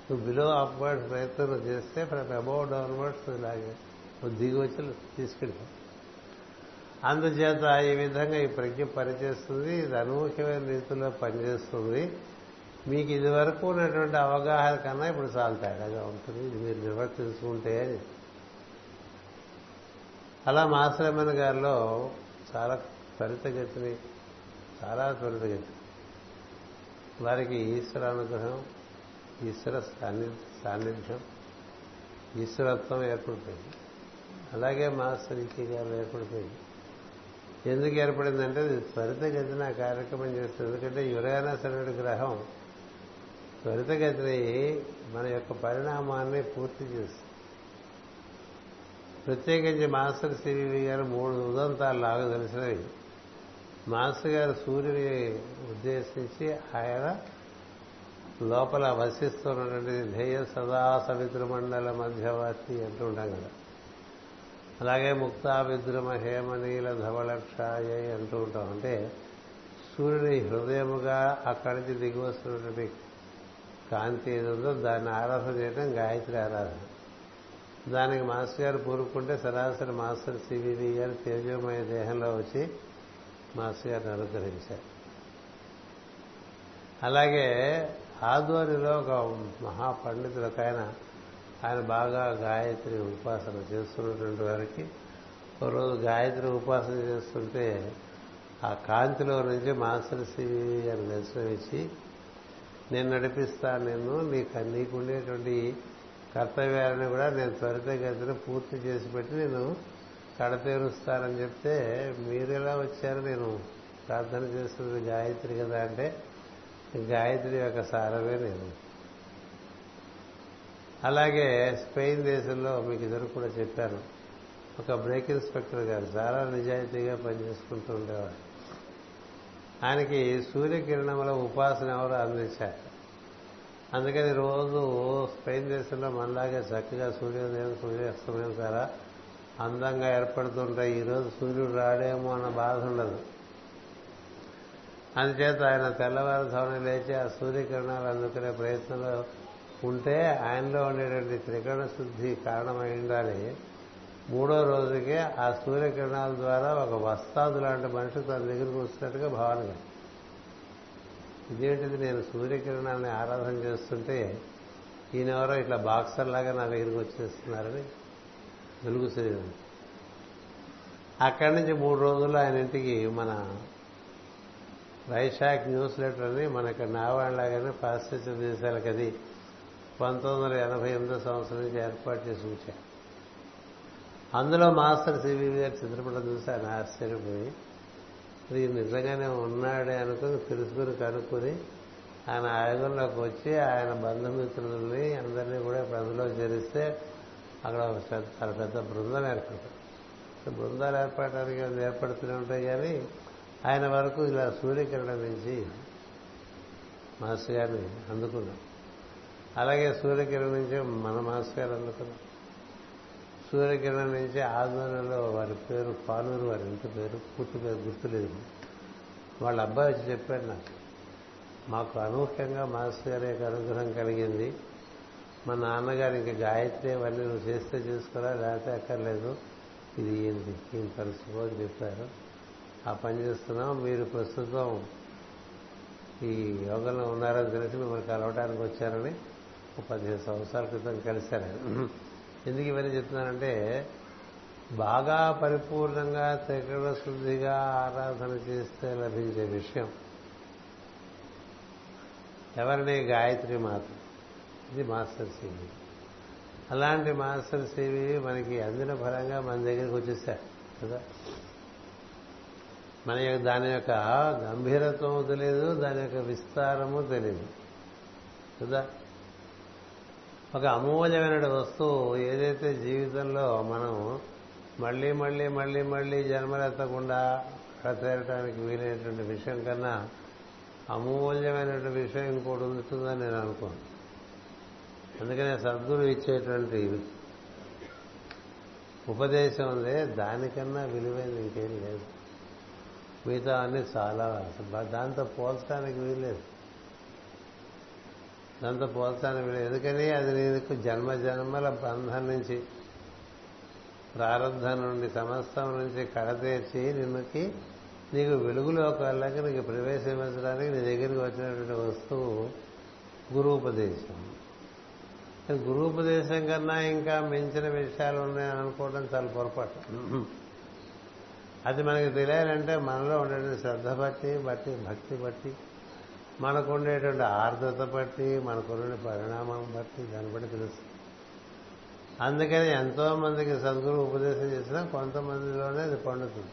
నువ్వు బిలో అప్వర్డ్స్ ప్రయత్నం చేస్తే ఫ్రమ్ అబౌవ్ డౌన్వర్డ్స్ ఇలాగే నువ్వు దిగి వచ్చి తీసుకెళ్తావు అందుచేత ఈ విధంగా ఈ ప్రజ్ఞ పనిచేస్తుంది ఇది అనూహ్యమైన రీతిలో పనిచేస్తుంది. మీకు ఇది వరకు ఉన్నటువంటి అవగాహన కన్నా ఇప్పుడు చాలా తేడాగా ఉంటుంది. ఇది మీరు నిర్వర్తించుకుంటే అని. అలా మాసరమణ గారిలో చాలా త్వరితగతిని చాలా త్వరితగతి వారికి ఈశ్వర అనుగ్రహం ఈశ్వర సాన్నిధ్యం ఈశ్వరత్వం ఏర్పడిపోయింది. అలాగే మాస్టర్ ఈకే గారు ఏర్పడిపోయింది. ఎందుకు ఏర్పడిందంటే ఇది త్వరితగతిన కార్యక్రమం చేస్తుంది. ఎందుకంటే యురేనస్ అనే గ్రహం త్వరితగతిని మన యొక్క పరిణామాన్ని పూర్తి చేస్తుంది. ప్రత్యేకించి మాస్టర్ సివివి గారు మూడు ఉదంతాలు లాగా తెలిసినవి. మాస్టర్ గారు సూర్యుని ఉద్దేశించి ఆయన లోపల వసిస్తున్నటువంటి ధ్యేయ సదా సవితృమండల మధ్యవర్తి అంటూ ఉంటాం కదా. అలాగే ముక్తా విద్రుమ హేమనీల ధవలక్షాయ అంటూ ఉంటాం. అంటే సూర్యుని హృదయముగా అక్కడి నుంచి దిగి వస్తున్నటువంటి కాంతి ఏది ఉందో దాన్ని ఆరాధన చేయడం గాయత్రి ఆరాధన. దానికి మాస్టర్ గారు పూరుకుంటే సరాసరి మాస్టర్ సివిడి గారు తేజోమయ దేహంలో వచ్చి మాస్టర్ గారిని అనుగ్రహించారు. అలాగే ఆధ్వర్యంలో ఒక మహాపండితుడు ఒక ఆయన ఆయన బాగా గాయత్రి ఉపాసన చేస్తున్నటువంటి వారికి ఒక రోజు గాయత్రి ఉపాసన చేస్తుంటే ఆ కాంతిలో నుంచి మాస్టర్ సివి అని దర్శనం ఇచ్చి నేను నడిపిస్తాను నేను నీకు నీకుండేటువంటి కర్తవ్యాలను కూడా నేను త్వరితగతిన పూర్తి చేసి పెట్టి నేను కడతేరుస్తానని చెప్తే మీరు ఎలా వచ్చారు? నేను ప్రార్థన చేస్తున్నది గాయత్రి కదా అంటే గాయత్రి యొక్క సారమే నేను. అలాగే స్పెయిన్ దేశంలో మీకు ఇద్దరు కూడా చెప్పాను. ఒక బ్రేక్ ఇన్స్పెక్టర్ గారు చాలా నిజాయితీగా పనిచేసుకుంటూ ఉండేవాడు ఆయనకి సూర్యకిరణముల ఉపాసన ఎవరు అందించారు. అందుకని రోజు స్పెయిన్ దేశంలో మనలాగే చక్కగా సూర్యోదయం సూర్యాస్తమయం ద్వారా అందంగా ఏర్పడుతుంటాయి ఈరోజు సూర్యుడు రాడేమో అన్న బాధ ఉండదు అందుచేత ఆయన తెల్లవారుజామున లేచి ఆ సూర్యకిరణాలు అందుకునే ప్రయత్నంలో ఉంటే ఆయనలో ఉండేటువంటి త్రికరణ శుద్ధి కారణమై ఉండాలి మూడో రోజుకే ఆ సూర్యకిరణాల ద్వారా ఒక వస్తాదు లాంటి మనిషి తన దగ్గరికి వస్తున్నట్టుగా భావన కలిగింది. ఇదేంటిది నేను సూర్యకిరణాలని ఆరాధన చేస్తుంటే ఈయనెవరో ఇట్లా బాక్సర్ లాగా నా దగ్గరికి వచ్చేస్తున్నారని వెలుగు శరీరం. అక్కడి నుంచి మూడు రోజులు ఆయన ఇంటికి మన వైశాఖ్ న్యూస్ లెటర్ అని మనకి ఇక్కడ నావాళ్ళలాగానే పాశ్చాత్య దేశాలకు అది పంతొమ్మిది వందల ఎనభై ఎనిమిదో సంవత్సరం నుంచి ఏర్పాటు చేసి ఉంచారు. అందులో మాస్టర్ సివి గారి చిత్రపటం చూసి ఆయన ఆశ్చర్యపోయి ఇది నిజంగానే ఉన్నాడే అనుకుని తెలుసుకుని కనుక్కొని ఆయన ఆయుధంలోకి వచ్చి ఆయన బంధుమిత్రులని అందరినీ కూడా ఇప్పుడు అందులో చేరిస్తే అక్కడ చాలా పెద్ద బృందం ఏర్పడుతుంది బృందాలు ఏర్పడటానికి అది ఏర్పడుతూనే ఉంటాయి కానీ ఆయన వరకు ఇలా సూర్యకిరణం నుంచి మాస్టర్ గారిని అందుకున్నాం. అలాగే సూర్యకిరణం నుంచి మన మాస్టర్ గారు అందుకున్నాం. సూర్యకిరణం నుంచి ఆధ్వర్యంలో వారి పేరు పానూరు వారి ఇంటి పేరు పూర్తి పేరు గుర్తులేదు. వాళ్ళ అబ్బాయి వచ్చి చెప్పాడు నాకు మాకు అనూహ్యంగా మాస్టర్ గారి యొక్క అనుగ్రహం కలిగింది. మా నాన్నగారు ఇంకా గాయత్రి అవన్నీ నువ్వు చేస్తే చేసుకోరా లేకపోతే అక్కర్లేదు. ఇది ఏంటి? ఈయన తెలుసుకో అని చెప్పారు. ఆ పని చేస్తున్నాం. మీరు ప్రస్తుతం ఈ యోగంలో ఉన్నారని తెలిసి మిమ్మల్ని కలవడానికి వచ్చారని ఒక పదిహేను సంవత్సరాల క్రితం కలిశారు. ఎందుకు ఇవన్నీ చెప్తున్నానంటే బాగా పరిపూర్ణంగా త్రికరణ శుద్ధిగా ఆరాధన చేస్తే లభించే విషయం ఎవరిని? గాయత్రి మాత్రం. ఇది మాస్టర్ సివి. అలాంటి మాస్టర్ సివి మనకి అందిన ఫలంగా మన దగ్గరికి వచ్చేసారు కదా? మన దాని యొక్క గంభీరత్వము తెలియదు దాని యొక్క విస్తారము తెలియదు కదా? ఒక అమూల్యమైన వస్తువు ఏదైతే జీవితంలో మనం మళ్ళీ మళ్ళీ మళ్ళీ మళ్ళీ జన్మలెత్తకుండా చేరటానికి వీలైనటువంటి విషయం కన్నా అమూల్యమైనటువంటి విషయం ఇంకోటి ఉంటుందని నేను అనుకోను. అందుకనే సద్గురు ఇచ్చేటువంటి ఉపదేశం ఉంది దానికన్నా విలువైనది ఇంకేం లేదు. మిగతా అన్ని చాలా దాంతో పోల్చడానికి వీల్లేదు. దాంతో పోల్చడానికి వీలేదు ఎందుకని? అది నీకు జన్మ జన్మల బంధం నుంచి ప్రారంభం నుండి సమస్తం నుంచి కడతీర్చి నిన్నుకి నీకు వెలుగులోకి నీకు ప్రవేశించడానికి నీ దగ్గరికి వచ్చినటువంటి వస్తువు గురుపదేశం గురూపదేశం కన్నా ఇంకా మించిన విషయాలు ఉన్నాయని అనుకోవడం చాలా పొరపాటు. అది మనకి తెలియాలంటే మనలో ఉండేటువంటి శ్రద్ధ బట్టి బట్టి భక్తి బట్టి మనకు ఉండేటువంటి ఆర్ద్రత బట్టి మనకున్న పరిణామం బట్టి దాన్ని బట్టి తెలుస్తుంది. అందుకని ఎంతో మందికి సద్గురు ఉపదేశం చేసినా కొంతమందిలోనే అది పండుతుంది.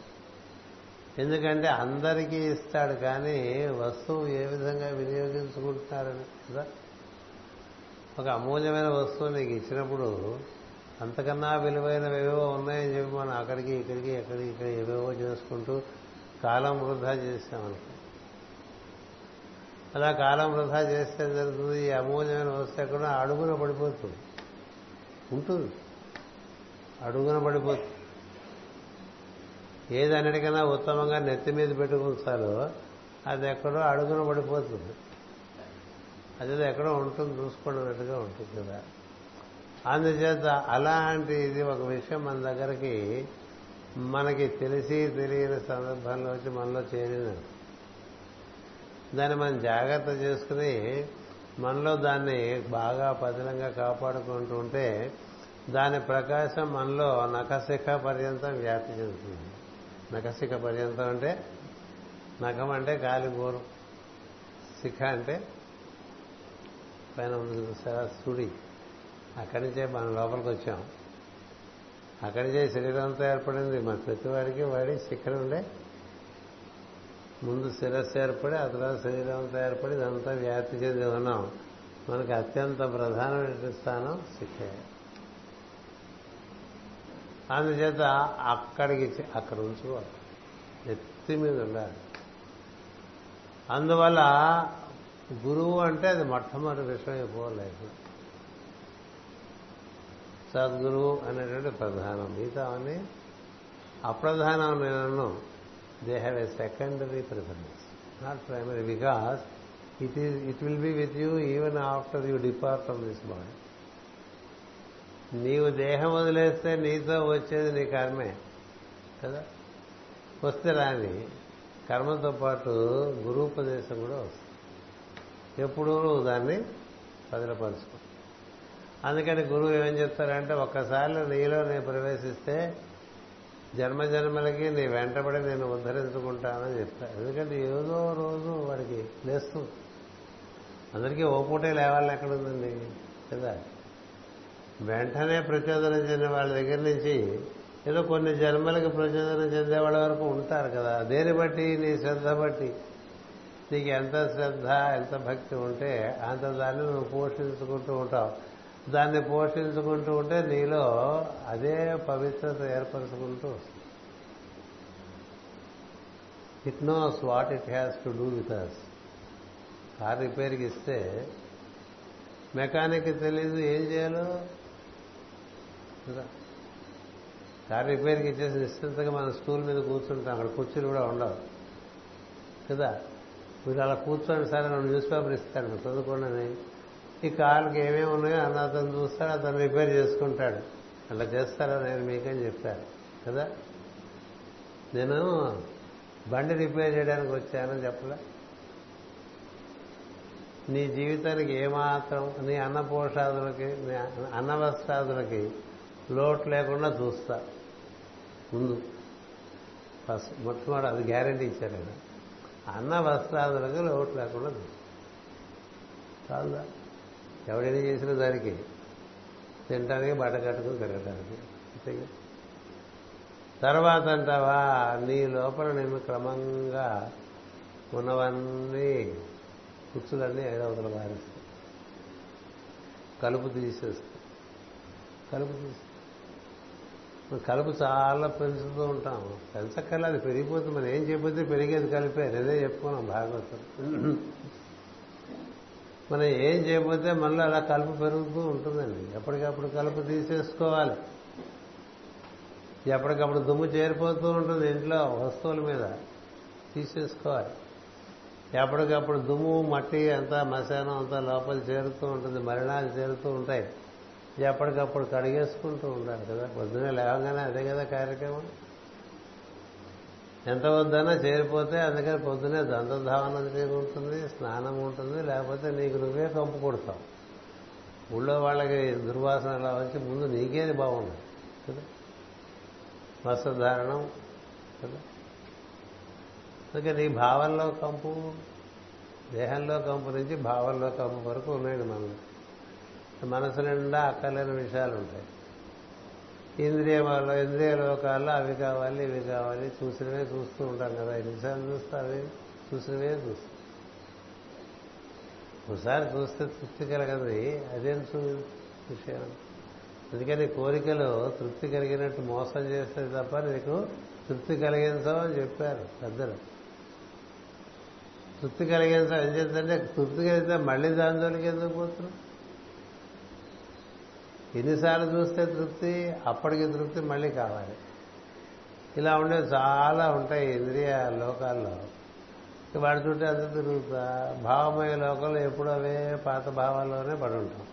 ఎందుకంటే అందరికీ ఇస్తాడు కానీ వస్తువు ఏ విధంగా వినియోగించుకుంటున్నారని కదా? ఒక అమూల్యమైన వస్తువు నీకు ఇచ్చినప్పుడు అంతకన్నా విలువైనవి ఏవేవో ఉన్నాయని చెప్పి మనం అక్కడికి ఇక్కడికి ఎక్కడికి ఇక్కడ ఏవేవో చేసుకుంటూ కాలం వృధా చేసామనుకో అలా కాలం వృధా చేస్తే జరుగుతుంది ఈ అమూల్యమైన వస్తువు ఎక్కడో అడుగున పడిపోతుంది. ఉంటుంది. అడుగున పడిపోతుంది. ఏది ఉత్తమంగా నెత్తి మీద పెట్టుకుంటారో అది ఎక్కడో అడుగున పడిపోతుంది. అది ఎక్కడో ఉంటుంది చూసుకున్నట్టుగా ఉంటుంది కదా. అందుచేత అలాంటి ఇది ఒక విషయం మన దగ్గరికి మనకి తెలిసి తెలియని సందర్భంలో వచ్చి మనలో చేరింది. దాన్ని మనం జాగ్రత్త చేసుకుని మనలో దాన్ని బాగా పదిలంగా కాపాడుకుంటూ ఉంటే దాని ప్రకాశం మనలో నఖశిఖ పర్యంతం వ్యాప్తి చెందుతుంది. నఖశిఖ పర్యంతం అంటే నఖం అంటే కాలిబోరు శిఖ అంటే పైన ఉంది చూసారా? సుడి. అక్కడి నుంచే మనం లోపలికి వచ్చాం. అక్కడి నుంచే శరీరం అంతా ఏర్పడింది. మన ప్రతివాడికి వాడి శిఖరం ఉండే. ముందు శిరస్సు ఏర్పడి ఆ తర్వాత శరీరం అంతా ఏర్పడి ఇదంతా వ్యాప్తి చెంది ఉన్నాం. మనకి అత్యంత ప్రధానమైన స్థానం శిఖరే. అందుచేత అక్కడికి అక్కడ ఉంచుకోవాలి. ఎత్తి మీద ఉండాలి. అందువల్ల గురువు అంటే అది మొట్టమొదటి విషయం అయిపోలేదు సద్గురువు అనేటువంటి ప్రధానం. మిగతా అని అప్రధానం నేను they have a secondary preference not primary because it is it will be with you even after you depart from this body నీవు దేహం వదిలేస్తే నీతో వచ్చేది నీ కర్మే కదా? వస్తే రాని కర్మతో పాటు గురూపదేశం కూడా వస్తుంది. ఎప్పుడూ దాన్ని భద్రపరుచుకో. అందుకని గురువు ఏం చెప్తారంటే ఒక్కసారి నీలో నేను ప్రవేశిస్తే జన్మ జన్మలకి నీ వెంటబడి నేను ఉద్ధరించుకుంటానని చెప్తాను ఎందుకంటే ఏదో రోజు వాడికి లేస్తుంది అందరికీ ఓ పూటే లేవాలని ఎక్కడుందండి? కదా? వెంటనే ప్రచోదనం చెందిన వాళ్ళ దగ్గర నుంచి ఏదో కొన్ని జన్మలకి ప్రచోదనం చెందే వాళ్ళ వరకు ఉంటారు కదా. దేని బట్టి? నీ శ్రద్ధ బట్టి. నీకు ఎంత శ్రద్ధ ఎంత భక్తి ఉంటే అంత దాన్ని నువ్వు పోషించుకుంటూ ఉంటావు. దాన్ని పోషించుకుంటూ ఉంటే నీలో అదే పవిత్రత ఏర్పరచుకుంటూ it knows what it has to do with us car రిపేర్కి ఇస్తే మెకానిక్ తెలీదు ఏం చేయాలో? కార్ రిపేర్కి ఇచ్చేసి నిశ్చింతగా మన స్టూల్ మీద కూర్చుంటాం అక్కడ కుర్చీలు కూడా ఉండవు. కదా? మీరు అలా కూర్చొని సరే నన్ను న్యూస్ పేపర్ ఇస్తాడు చదువుకోండి. ఈ కార్కి ఏమేమి ఉన్నాయో అన్న అతను చూస్తాడు అతను రిపేర్ చేసుకుంటాడు. అలా చేస్తారా? నేను మీకని చెప్పాను. కదా? నేను బండి రిపేర్ చేయడానికి వచ్చానని చెప్పలే. నీ జీవితానికి ఏమాత్రం నీ అన్నపోషాదులకి నీ అన్నవస్త్రాదులకి లోటు లేకుండా చూస్తా. ముందు. ఫస్ట్ మొట్టమొదటి అది గ్యారంటీ ఇచ్చారు కదా అన్న వస్త్రాదులకు లోటు లేకుండా చాలా. ఎవడైనా చేసిన దానికి తినడానికి బట్ట కట్టుకుని తిరగటానికి అంతేగా? తర్వాత అంటావా నీ లోపల నేను క్రమంగా ఉన్నవన్నీ కుచ్చులన్నీ ఐదవతలు మారిస్తా కలుపు తీసేస్తా. కలుపు తీసి కలుపు చాలా పెంచుతూ ఉంటాం పెంచక్కర్లే అది పెరిగిపోతుంది మనం ఏం చెప్పితే పెరిగేది కలిపే. అదే చెప్పుకున్నాం భాగవతం. మనం ఏం చేయకపోతే మళ్ళీ అలా కలుపు పెరుగుతూ ఉంటుందండి. ఎప్పటికప్పుడు కలుపు తీసేసుకోవాలి. ఎప్పటికప్పుడు దుమ్ము చేరిపోతూ ఉంటుంది ఇంట్లో వస్తువుల మీద. తీసేసుకోవాలి. ఎప్పటికప్పుడు దుమ్ము మట్టి అంతా మశానం అంతా లోపల చేరుతూ ఉంటుంది. మరణాలు చేరుతూ ఉంటాయి. ఎప్పటికప్పుడు కడిగేసుకుంటూ ఉండాలి కదా. పొద్దునే లేవగానే అదే కదా కార్యక్రమం. ఎంత వద్దన్నా చేరిపోతే అందుకని పొద్దునే దంతధావనం ఉంటుంది స్నానం ఉంటుంది లేకపోతే నీకు నువ్వే కంపు కొడతావు. ఊళ్ళో వాళ్ళకి దుర్వాసన అలా వచ్చి ముందు నీకేది బాగుండదు కదా. వస్త్రధారణం కదా. అందుకే నీ భావంలో కంపు దేహంలో కంపు నుంచి భావంలో కంపు వరకు ఉన్నాయండి మనం మనసు నిండా అక్కర్లేని విషయాలు ఉంటాయి. ఇంద్రియ వాళ్ళు ఇంద్రియ లోకాల్లో అవి కావాలి ఇవి కావాలి చూసినవే చూస్తూ ఉంటాం కదా. ఎన్నిసార్లు చూస్తే అవి? చూసినవే చూస్తాం. ఒకసారి చూస్తే తృప్తి కలగదు. అదేం చూ విషయం? అందుకని కోరికలు తృప్తి కలిగినట్టు మోసం చేస్తే తప్ప నీకు తృప్తి కలిగించమని చెప్పారు పెద్దలు. తృప్తి కలిగించడం ఏం చేద్దంటే తృప్తి కలిగితే మళ్ళీ దాని జోలికి ఎందుకు పోతున్నాం ఎన్నిసార్లు చూస్తే తృప్తి అప్పటికి తృప్తి మళ్ళీ కావాలి. ఇలా ఉండే చాలా ఉంటాయి ఇంద్రియ లోకాల్లో. వాడు చుట్టూ అంత తిరుగుతా భావమయ లోకంలో ఎప్పుడు అవే పాత భావాల్లోనే పడి ఉంటాం.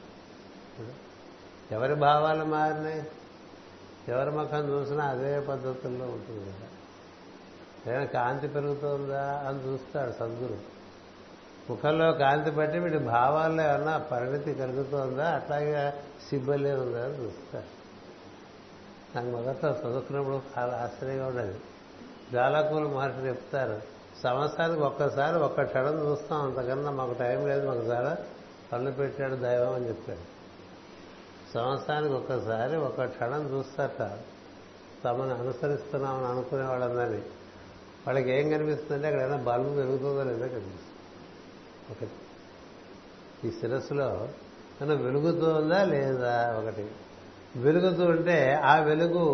ఎవరి భావాలు మారినాయి? ఎవరి ముఖం చూసినా అదే పద్ధతుల్లో ఉంటుంది కదా. ఏదైనా కాంతి పెరుగుతుందా అని చూస్తాడు సద్గురు. ముఖంలో కాంతి బట్టి వీటి భావాల్లో ఏమన్నా పరిణితి కలుగుతోందా? అట్లాగే సిబ్బలే ఉందా అని చూస్తారు నాకు మొదట చదువుకున్నప్పుడు చాలా ఆశ్చర్యంగా ఉండేది. జాలకూలు మహర్షి చెప్తారు సంవత్సరానికి ఒక్కసారి ఒక్క క్షణం చూస్తాం అంతకన్నా మాకు టైం లేదు మాకు చాలా పనులు పెట్టాడు దైవం అని చెప్పాడు. సంవత్సరానికి ఒక్కసారి ఒక క్షణం చూస్తారట. తమను అనుసరిస్తున్నామని అనుకునే వాళ్ళందరినీ వాళ్ళకి ఏం కనిపిస్తుందంటే అక్కడ ఏదైనా బల్బు పెరుగుతుందో లేదో కనిపిస్తుంది. ఒకటి. ఈ శిరస్సులో మనం వెలుగుతుందా లేదా ఒకటి. వెలుగుతూ ఉంటే ఆ వెలుగు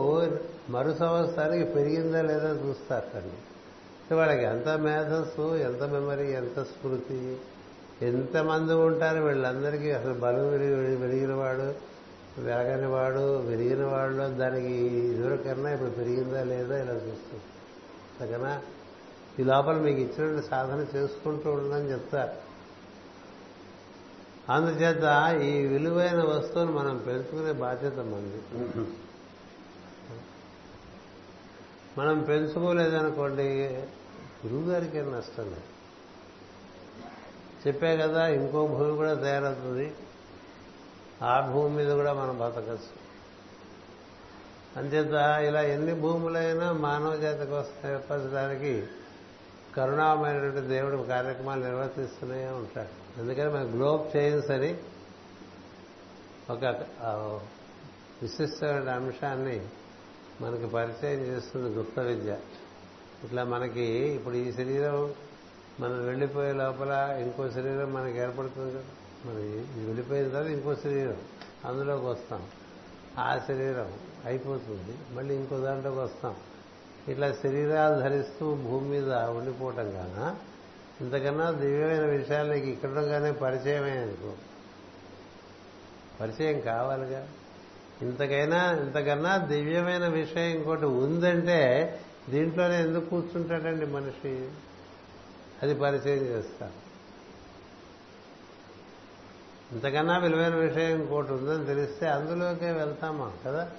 మరు సంవత్సరానికి పెరిగిందా లేదా చూస్తారండి వాళ్ళకి ఎంత మేధస్సు ఎంత మెమరీ ఎంత స్మృతి ఎంతమంది ఉంటారు వీళ్ళందరికీ అసలు బలం వెలిగి వెలిగినవాడు వెలగని వాడు వెలిగిన వాళ్ళు దానికి ఇదివరకన్నా ఇప్పుడు పెరిగిందా లేదా ఇలా చూస్తుంది అందుకనా ఈ లోపల మీకు ఇచ్చినట్టు సాధన చేసుకుంటూ ఉండదని చెప్తారు. అందుచేత ఈ విలువైన వస్తువును మనం పెంచుకునే బాధ్యత మంది మనం పెంచుకోలేదనుకోండి గురువు గారికి ఏం నష్టం లేదు. చెప్పే కదా ఇంకో భూమి కూడా తయారవుతుంది. ఆ భూమి మీద కూడా మనం బతకచ్చు. అంచేత ఇలా ఎన్ని భూములైనా మానవ జాతి కోసం ఏర్పరచడానికి కరుణామైనటువంటి దేవుడు కార్యక్రమాలు నిర్వర్తిస్తూనే ఉంటాడు. అందుకని మన గ్లోబ్ చేంజ్ అని ఒక విశిష్టమైన అంశాన్ని మనకి పరిచయం చేస్తుంది గుప్త విద్య. ఇట్లా మనకి ఇప్పుడు ఈ శరీరం మనం వెళ్ళిపోయే లోపల ఇంకో శరీరం మనకి ఏర్పడుతుంది కదా. మరి ఇది వెళ్ళిపోయిన తర్వాత ఇంకో శరీరం అందులోకి వస్తాం. ఆ శరీరం అయిపోతుంది మళ్ళీ ఇంకో దాంట్లోకి వస్తాం. ఇట్లా శరీరాలు ధరిస్తూ భూమి మీద ఉండిపోవటం కాన ఇంతకన్నా దివ్యమైన విషయాలు నీకు ఇక్కడంగానే పరిచయమే అనుకో. పరిచయం కావాలిగా. ఇంతకైనా ఇంతకన్నా దివ్యమైన విషయం ఇంకోటి ఉందంటే దీంట్లోనే ఎందుకు కూర్చుంటాడండి మనిషి? అది పరిచయం చేస్తాను ఇంతకన్నా విలువైన విషయం ఇంకోటి ఉందని తెలిస్తే అందులోకే వెళ్తామా కదా?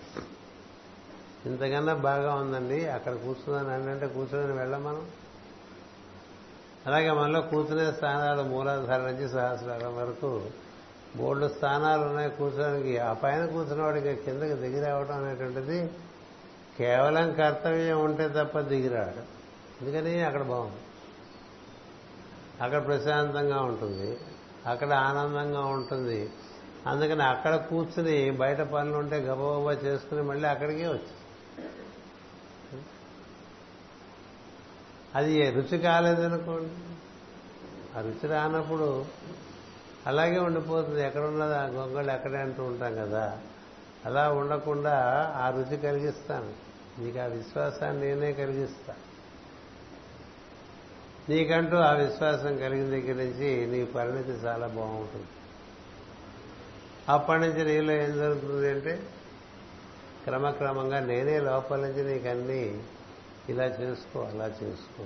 ఇంతకన్నా బాగా ఉందండి అక్కడ కూర్చున్నాను అంటే కూర్చొని వెళ్ళం మనం అలాగే మనలో కూర్చునే స్థానాలు మూలాధార నుంచి సహస్రాల వరకు బోర్డు స్థానాలు ఉన్నాయి కూర్చోడానికి. ఆ పైన కూర్చున్నవాడికి కిందకి దిగిరావడం అనేటువంటిది కేవలం కర్తవ్యం ఉంటే తప్ప దిగిరాడు ఎందుకని అక్కడ బాగుంది. అక్కడ ప్రశాంతంగా ఉంటుంది. అక్కడ ఆనందంగా ఉంటుంది. అందుకని అక్కడ కూర్చుని బయట పనులు ఉంటే గబగబా చేసుకుని మళ్ళీ అక్కడికే వచ్చింది అది రుచి కాలేదనుకోండి. ఆ రుచి రానప్పుడు అలాగే ఉండిపోతుంది. ఎక్కడున్నది? ఆ గొంగళ్ళు ఎక్కడే అంటూ ఉంటాం కదా. అలా ఉండకుండా ఆ రుచి కలిగిస్తాను. నీకు ఆ విశ్వాసాన్ని నేనే కలిగిస్తా. నీకంటూ ఆ విశ్వాసం కలిగిన దగ్గర నుంచి నీ పరిణితి చాలా బాగుంటుంది. అప్పటి నుంచి నీలో ఏం జరుగుతుంది అంటే క్రమక్రమంగా నేనే లోపల నుంచి నీకు ఇలా చేసుకో అలా చేసుకో.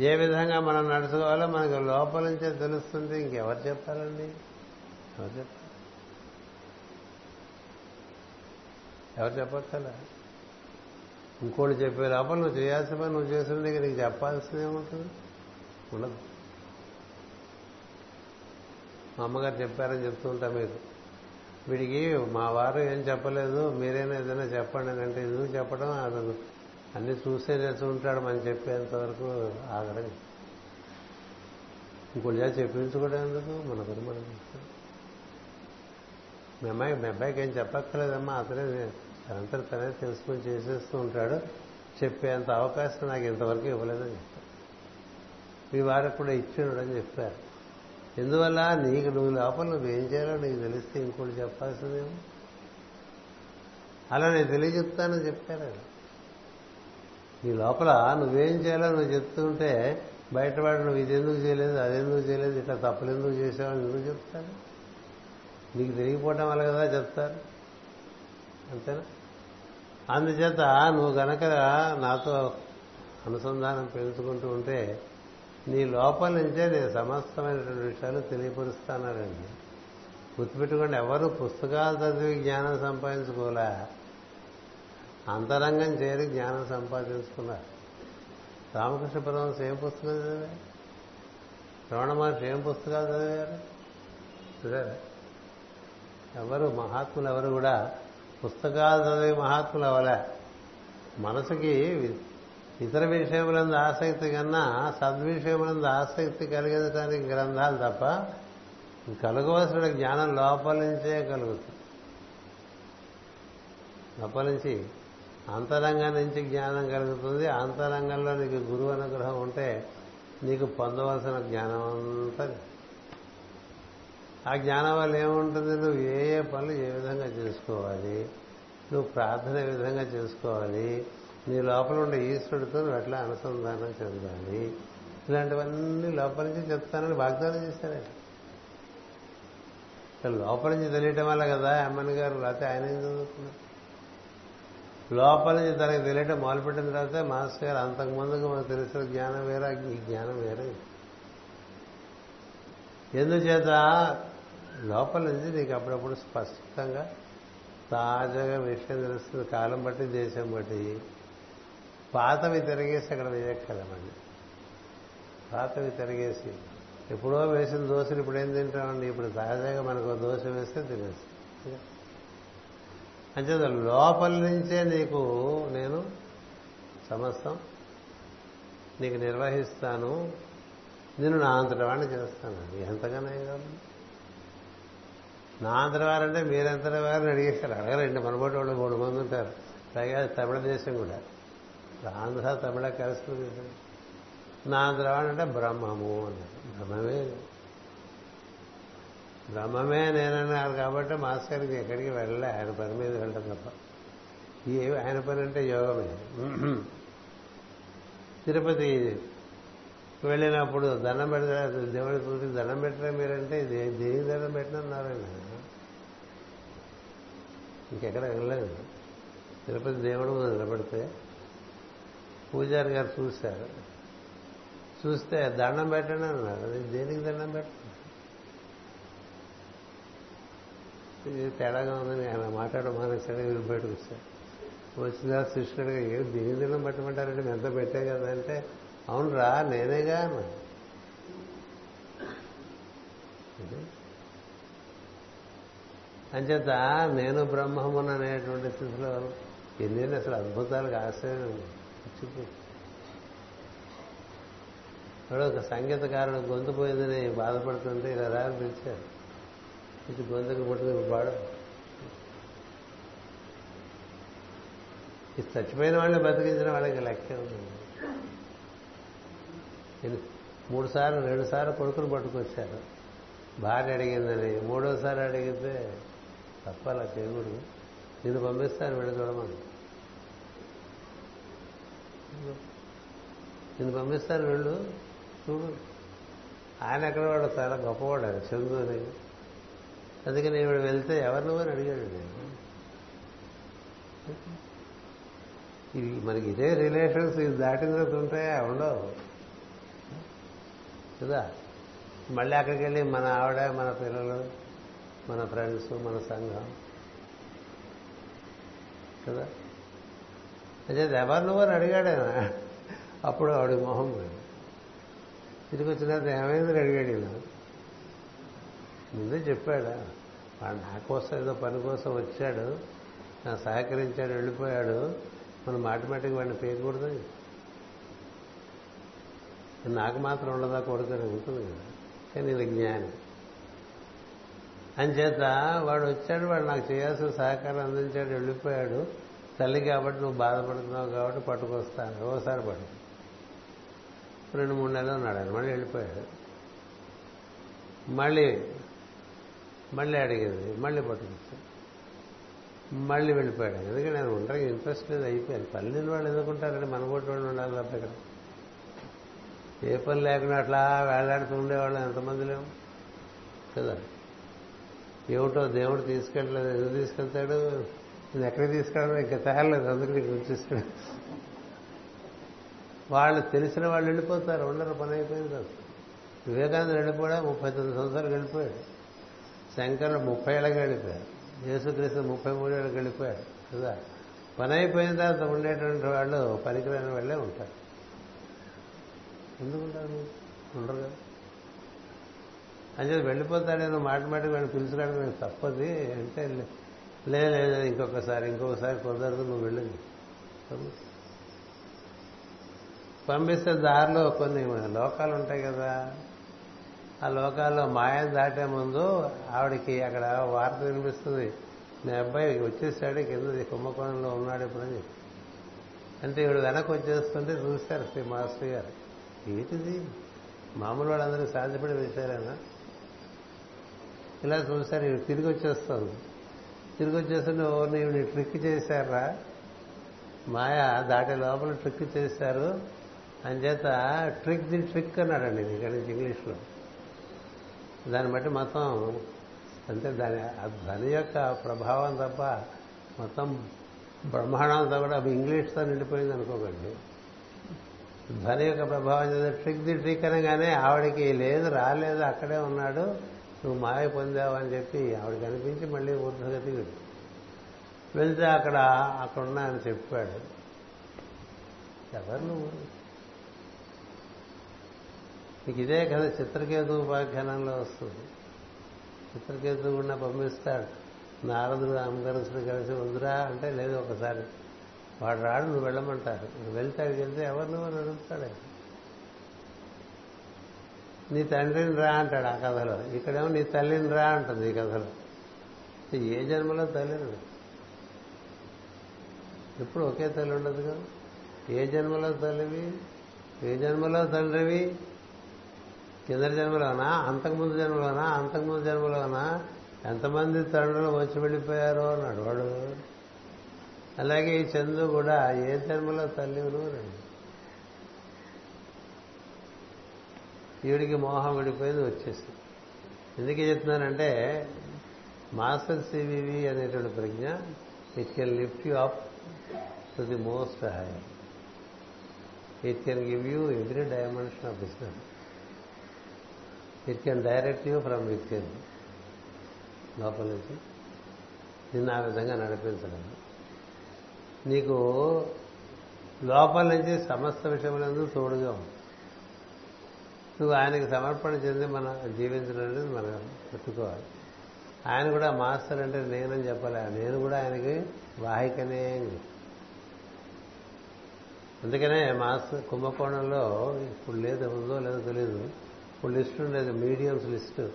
ఏ విధంగా మనం నడుచుకోవాలో మనకు లోపల నుంచే తెలుస్తుంది. ఇంకెవరు చెప్పాలండి ఎవరు చెప్పాలి ఎవరు చెప్పక్కల ఇంకోటి చెప్పే లోపల నువ్వు చేయాల్సిన పని నువ్వు చేసిన దగ్గర నీకు చెప్పాల్సింది ఏముంటుంది? ఉండదు. మా అమ్మగారు చెప్పారని చెప్తూ ఉంటా మీరు. వీడికి మా వారు ఏం చెప్పలేదు మీరైనా ఏదైనా చెప్పండి అని అంటే ఎందుకు చెప్పడం? అతను అన్ని చూసే ఉంటాడు మనం చెప్పేంత వరకు ఆగడం ఇంకోటి చేసి చెప్పించుకోవడం ఎందుకు? మన గురి మనం మీ అమ్మాయి మీ అబ్బాయికి ఏం చెప్పక్కర్లేదమ్మా అతనే తనంతా తనే తెలుసుకుని చేసేస్తూ ఉంటాడు. చెప్పేంత అవకాశం నాకు ఇంతవరకు ఇవ్వలేదని చెప్పారు. మీ వారికి కూడా ఇచ్చినడని అని చెప్పారు. ఎందువల్ల? నీకు నువ్వు లోపల నువ్వేం చేయాలో నీకు తెలిస్తే ఇంకోటి చెప్పాల్సిందేమో. అలా నేను తెలియజెప్తానని చెప్పారు నీ లోపల నువ్వేం చేయాలో నువ్వు చెప్తుంటే బయటవాడు నువ్వు ఇది ఎందుకు చేయలేదు అదెందుకు చేయలేదు ఇట్లా తప్పులు ఎందుకు చేసావని ఎందుకు చెప్తాను? నీకు తెలియకపోవటం వల్ల కదా చెప్తారు అంతేనా? అందుచేత నువ్వు గనక నాతో అనుసంధానం పెంచుకుంటూ ఉంటే నీ లోపల నుంచే నేను సమస్తమైనటువంటి విషయాలు తెలియపరుస్తానండి గుర్తుపెట్టుకోండి ఎవరు పుస్తకాలు చదివి జ్ఞానం సంపాదించుకోలే అంతరంగం చేరి జ్ఞానం సంపాదించుకున్నారు. రామకృష్ణ పరమహంస ఏం పుస్తకం చదివారు? రమణ మహర్షి ఏం పుస్తకాలు చదివారు? చూడారు ఎవరు మహాత్ములు ఎవరు కూడా పుస్తకాలు చదివి మహాత్ములు అవలే మనసుకి ఇతర విషయములందు ఆసక్తి కన్నా సద్విషయములందు ఆసక్తి కలిగించడానికి గ్రంథాలు తప్ప కలగవలసిన జ్ఞానం లోపల నుంచే కలుగుతుంది. లోపల నుంచి అంతరంగం నుంచి జ్ఞానం కలుగుతుంది. అంతరంగంలో నీకు గురువు అనుగ్రహం ఉంటే నీకు పొందవలసిన జ్ఞానం అంతా ఆ జ్ఞానం వల్ల ఏముంటుంది? నువ్వు ఏ ఏ పనులు ఏ విధంగా చేసుకోవాలి? నువ్వు ప్రార్థన ఏ విధంగా చేసుకోవాలి? నీ లోపల ఉండే ఈశ్వరుడితో నువ్వు ఎట్లా అనుసంధానం చెందాలి? ఇలాంటివన్నీ లోపల నుంచి చెప్తానని వాగ్దానం చేశారు. లోపల నుంచి తెలియటం వల్ల కదా అమ్మని గారు లేకపోతే ఆయన ఏం చదువుతున్నారు? లోపల నుంచి తనకి తెలియటం మొదలుపెట్టిన తర్వాత మాస్టర్ గారు అంతకుముందుకు మనకు తెలిసిన జ్ఞానం వేరే ఈ జ్ఞానం వేరే. ఎందుచేత? లోపల నుంచి నీకు అప్పుడప్పుడు స్పష్టంగా తాజాగా విషయం తెలుస్తుంది. కాలం బట్టి దేశం బట్టి. పాతవి తిరిగేసి అక్కడ వేయక్కలమండి పాతవి తిరిగేసి ఎప్పుడో వేసిన దోశలు ఇప్పుడు ఏం తింటామండి? ఇప్పుడు తాజాగా మనకు దోశ వేస్తే తినేస్తాం అంటే లోపల నుంచే నీకు నేను సమస్తం నీకు నిర్వహిస్తాను నేను నా అంతటి వాడిని చేస్తాను ఎంతగానో కాదు. నా అంతటి వారంటే మీరెంతటి వారిని అడిగేశారు. అడగరండి మనబోటి వాళ్ళు మూడు మంది ఉంటారు. పైగా తమిళ దేశం కూడా. ఆంధ్ర తమిళ కలుస్తుంది. నా అంతటి అంటే బ్రహ్మము అన్నారు బ్రహ్మమే. బ్రహ్మమే నేనన్నారు కాబట్టి మాస్టర్కి ఎక్కడికి వెళ్ళలే. ఆయన పని మీద వెళ్ళడం తప్ప. ఏ ఆయన పని అంటే యోగమే. తిరుపతి వెళ్ళినప్పుడు దండం పెడతారు? దేవుడి పూజ దండం పెట్టడం మీరంటే? దేని దండం పెట్టినన్నారాయన ఇంకెక్కడ వెళ్ళలేదు. తిరుపతి దేవుడు నిలబడితే పూజారి గారు చూశారు. చూస్తే దండం పెట్టండి అన్నారు. అది దేనికి దండం పెట్టండి? ఇది తేడాగా ఉందని ఆయన మాట్లాడడం మానేశాడు వీళ్ళు బయటకు వచ్చారు వచ్చిన శిష్యుడిగా ఏం దీని దినం పెట్టమంటారంటే ఎంత పెట్టే కదా అంటే అవునరా నేనేగా అన్నా అంచేత నేను బ్రహ్మమును అనేటువంటి స్థితిలో ఎన్ని అసలు అద్భుతాలకు ఆశ్రయం. ఇచ్చిపోయి ఇప్పుడు ఒక సంగీతకారుడు గొంతు పోయిందని బాధపడుతుంటే ఇలా రాని పిలిచారు ఇది గొంతుకు పుట్టిన పాడు. ఇది చచ్చిపోయిన వాళ్ళని బతికించిన వాళ్ళకి లెక్క ఉంది. మూడు సార్లు రెండు సార్లు కొడుకుని పట్టుకొచ్చారు. భార్య అడిగిందని మూడోసారి అడిగితే తప్ప అలా చేయకూడదు. నేను పంపిస్తాను వెళ్ళి చూడమని. నేను పంపిస్తాను వెళ్ళు. చూడు. ఆయన ఎక్కడ వాడు? చాలా గొప్పవాడు ఆయన చందు అని. అందుకని ఈవిడ వెళ్తే ఎవరు నువ్వు అని అడిగాడు నేను. ఇది మనకి ఇదే రిలేషన్స్ ఇది దాటిన తర్వాత ఉంటాయా ఉండవు. కదా? మళ్ళీ అక్కడికి వెళ్ళి మన ఆవిడ మన పిల్లలు మన ఫ్రెండ్స్ మన సంఘం. కదా? అదే ఎవరు నువ్వు అని అడిగాడు? ఆయన అప్పుడు ఆవిడ మొహం తిరిగి వచ్చిన ఏమైందని అడిగాడు ఈయన. ముందే చెప్పాడా వాడు నా కోసం ఏదో పని కోసం వచ్చాడు నా సహకరించాడు వెళ్ళిపోయాడు మనం ఆటోమేటిక్ వాడిని పేయకూడదు నాకు మాత్రం ఉండదా కొడుకని ఉంటుంది కదా. కానీ ఈయన జ్ఞాని. అంచేత వాడు వచ్చాడు వాడు నాకు చేయాల్సిన సహకారం అందించాడు వెళ్ళిపోయాడు. తల్లి కాబట్టి నువ్వు బాధపడుతున్నావు కాబట్టి పట్టుకొస్తాను. ఓసారి పడు రెండు మూడు నెలలు ఉన్నాడు ఆయన. మళ్ళీ వెళ్ళిపోయాడు. మళ్ళీ మళ్ళీ అడిగింది. మళ్ళీ పట్టుకొస్తాను మళ్ళీ వెళ్ళిపోయాడు ఎందుకంటే నేను ఉండడానికి ఇంట్రెస్ట్ లేదు అయిపోయాను పని లేని వాళ్ళు ఎందుకుంటారండి మన కొట్టి వాళ్ళు ఉండాలి తప్ప ఇక్కడ. ఏ పని లేకుండా అట్లా వేలాడుతూ ఉండేవాళ్ళం ఎంతమంది లేవు. కదా. ఏమిటో దేవుడు తీసుకెళ్ళలేదు. ఎందుకు తీసుకెళ్తాడు? నేను ఎక్కడికి తీసుకెళ్ళడం ఇంకా తేరలేదు అందుకు నీకు తీసుకెళ్ళి వాళ్ళు తెలిసిన వాళ్ళు వెళ్ళిపోతారు ఉండరు పని అయిపోయింది కదా వివేకానంద వెళ్ళిపోయా ముప్పై తొమ్మిది సంవత్సరాలు వెళ్ళిపోయాడు. శంకరుడు ముప్పై ఏళ్ళకి వెళ్ళిపోయారు యేసుక్రీస్తు ముప్పై మూడు ఏళ్ళకి వెళ్ళిపోయాడు కదా? పని అయిపోయిన తర్వాత ఉండేటువంటి వాళ్ళు పనికిరాని వాళ్ళే ఉంటారు. ఎందుకుంటారు ఉండరు కదా. అంచేది వెళ్ళిపోతాడేమో మాట మాటకి వెళ్ళి పిలుచుకోవడం తప్పది అంటే లేదు లేదు ఇంకొకసారి ఇంకొకసారి కుదరదు నువ్వు వెళ్ళింది పంపిస్తే దారిలో కొన్ని లోకాలు ఉంటాయి కదా. ఆ లోకాల్లో మాయను దాటే ముందు ఆవిడకి అక్కడ వార్త వినిపిస్తుంది. మీ అబ్బాయి వచ్చేసాడు కింద కుంభకోణంలో ఉన్నాడు ఇప్పుడు అని అంటే ఇవిడు వెనక్కి వచ్చేస్తుంటే చూశారు శ్రీ మాస్టర్ గారు. ఏంటిది? మామూలు వాళ్ళందరూ సాధ్యపడి వేశారేనా ఇలా చూశారు ఇవి తిరిగి వచ్చేస్తుంది. తిరిగి వచ్చేస్తుంటే ఓర్ని ఇవి ట్రిక్ చేశారా? మాయ దాటే లోపల ట్రిక్ చేశారు. అంచేత ట్రిక్ ది ట్రిక్ అన్నాడండి ఇక్కడి నుంచి ఇంగ్లీష్లో. దాన్ని బట్టి మొత్తం అంటే దాని ఆ ధ్వని యొక్క ప్రభావం తప్ప మొత్తం బ్రహ్మాండంతో కూడా ఇంగ్లీష్తో నిండిపోయింది అనుకోకండి. ధ్వని యొక్క ప్రభావం చేత ట్రిక్ ది ట్రిక్ అనగానే ఆవిడకి లేదు రాలేదు అక్కడే ఉన్నాడు. నువ్వు మాయ పొందావని చెప్పి ఆవిడకి అనిపించి మళ్ళీ ఊర్ధగతి వెళ్తే అక్కడ అక్కడ ఉన్నా అని చెప్పాడు. ఎవరు నువ్వు? నీకు ఇదే కదా చిత్రకేతు ఉపాఖ్యానంలో వస్తుంది. చిత్రకేతు కూడా పంపిస్తాడు. నారదుడు అంగరసుడు కలిసి వద్దురా అంటే లేదు ఒకసారి. వాడు రాడు నువ్వు వెళ్ళమంటారు. వెళ్తాడు వెళ్తే ఎవరు నువ్వు అని అడుగుతాడు నీ తండ్రిని రా అంటాడు ఆ కథలో. ఇక్కడేమో నీ తల్లిని రా అంటుంది ఈ కథలో. ఏ జన్మలో తల్లిని ఎప్పుడు ఒకే తల్లి ఉండదు కదా. ఏ జన్మలో తల్లివి? ఏ జన్మలో తండ్రివి? కింద జన్మలోనా? అంతకుముందు జన్మలోనా? అంతకుముందు జన్మలోనా? ఎంతమంది తండ్రులు వచ్చి వెళ్ళిపోయారో అన్నాడు వాడు అలాగే ఈ చందు కూడా ఏ జన్మలో తల్లి రండి ఈవిడికి మోహం విడిపోయింది వచ్చేసి ఎందుకు చెప్తున్నానంటే మాస్టర్ సివివి అనేటువంటి ప్రజ్ఞ it can lift you up to the most high it can give you every dimension of business it can direct you from with can లోపల నుంచి నిన్ను ఆ విధంగా నడిపించగలదు నీకు లోపల నుంచి సమస్త విషయములందు తోడుగా ఉంది నువ్వు ఆయనకి సమర్పణ చెంది మన జీవించడం అనేది మనం పెట్టుకోవాలి ఆయన కూడా మాస్టర్ అంటే నేనని చెప్పలే. నేను కూడా ఆయనకి వాహికనే అందుకనే మాస్టర్ కుంభకోణంలో ఇప్పుడు లేదు ఉందో లేదో తెలియదు ఇప్పుడు లిస్ట్ ఉండేది mediums list.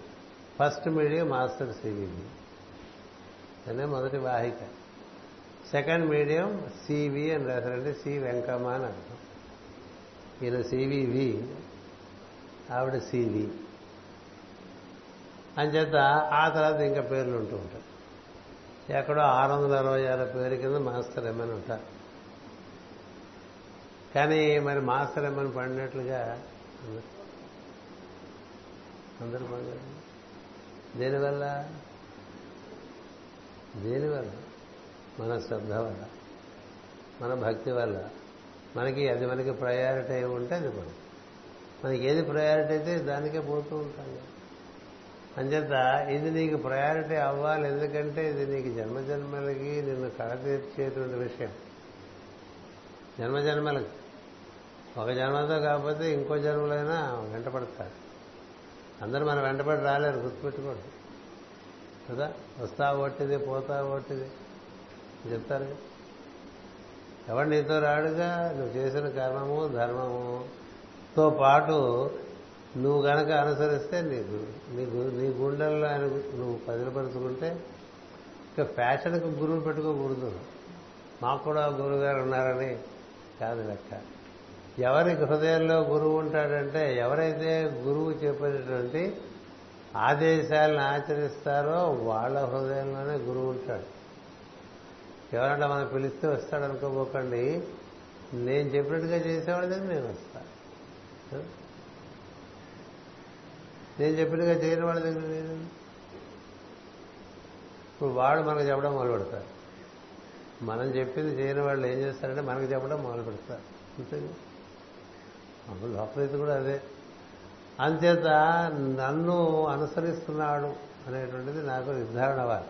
First medium master CVV అనే మొదటి వాహిక. సెకండ్ మీడియం సివి అని రాశారంటే సి వెంకమ్మ అని అర్థం. ఈయన సివివి. ఆవిడ సివి. అంచేత ఆ తర్వాత ఇంకా పేర్లు ఉంటూ ఉంటాయి. ఎక్కడో ఆరు వందల అరవై ఆరు పేరు కింద మాస్టర్ ఎమ్మని ఉంటారు. కానీ మరి మాస్టర్ ఎమ్మని పడినట్లుగా అందరూ పడలేదు దేనివల్ల? దేనివల్ల? మన శ్రద్ధ వల్ల. మన భక్తి వల్ల. మనకి అది మనకి ప్రయారిటీ ఉంటే అది మనం మనకి ఏది ప్రయారిటీ అయితే దానికే పోతూ ఉంటాం అంచేత ఇది నీకు ప్రయారిటీ అవ్వాలి ఎందుకంటే ఇది నీకు జన్మజన్మలకి నిన్ను కడతీర్చేటువంటి విషయం. జన్మజన్మలకి. ఒక జన్మతో కాకపోతే ఇంకో జన్మలైనా వెంటపడతాడు అందరూ మనం వెంటబడి రాలేరు గుర్తుపెట్టుకోండి. కదా? వస్తా ఒట్టిది పోతా ఒట్టిది. చెప్తారు ఎవడు నీతో రాడుగా? నువ్వు చేసిన కర్మము ధర్మము తో పాటు నువ్వు గనక అనుసరిస్తే నీకు నీకు నీ గుండెల్లో ఆయన నువ్వు పదిలపరుచుకుంటే ఇక ఫ్యాషన్కి గురువు పెట్టుకోకూడదు. మాకు కూడా గురువు గారు ఉన్నారని కాదు లెక్క. ఎవరికి హృదయంలో గురువు ఉంటాడంటే ఎవరైతే గురువు చెప్పేటటువంటి ఆదేశాలను ఆచరిస్తారో వాళ్ళ హృదయంలోనే గురువు ఉంటాడు. ఎవరంటే మనం పిలిస్తే వస్తాడనుకోబోకండి. నేను చెప్పినట్టుగా చేసేవాడి దగ్గర నేను వస్తాను నేను చెప్పినట్టుగా చేయని వాళ్ళ దగ్గర లేదు ఇప్పుడు వాడు మనకు చెప్పడం మొదలు పెడతారు మనం చెప్పింది చేయని వాళ్ళు ఏం చేస్తారంటే మనకు చెప్పడం మొదలు పెడతారు. అంతే అప్పుడు లోపలైతే కూడా అదే. అంతేత నన్ను అనుసరిస్తున్నాడు అనేటువంటిది నాకు నిర్ధారణ అవ్వాలి.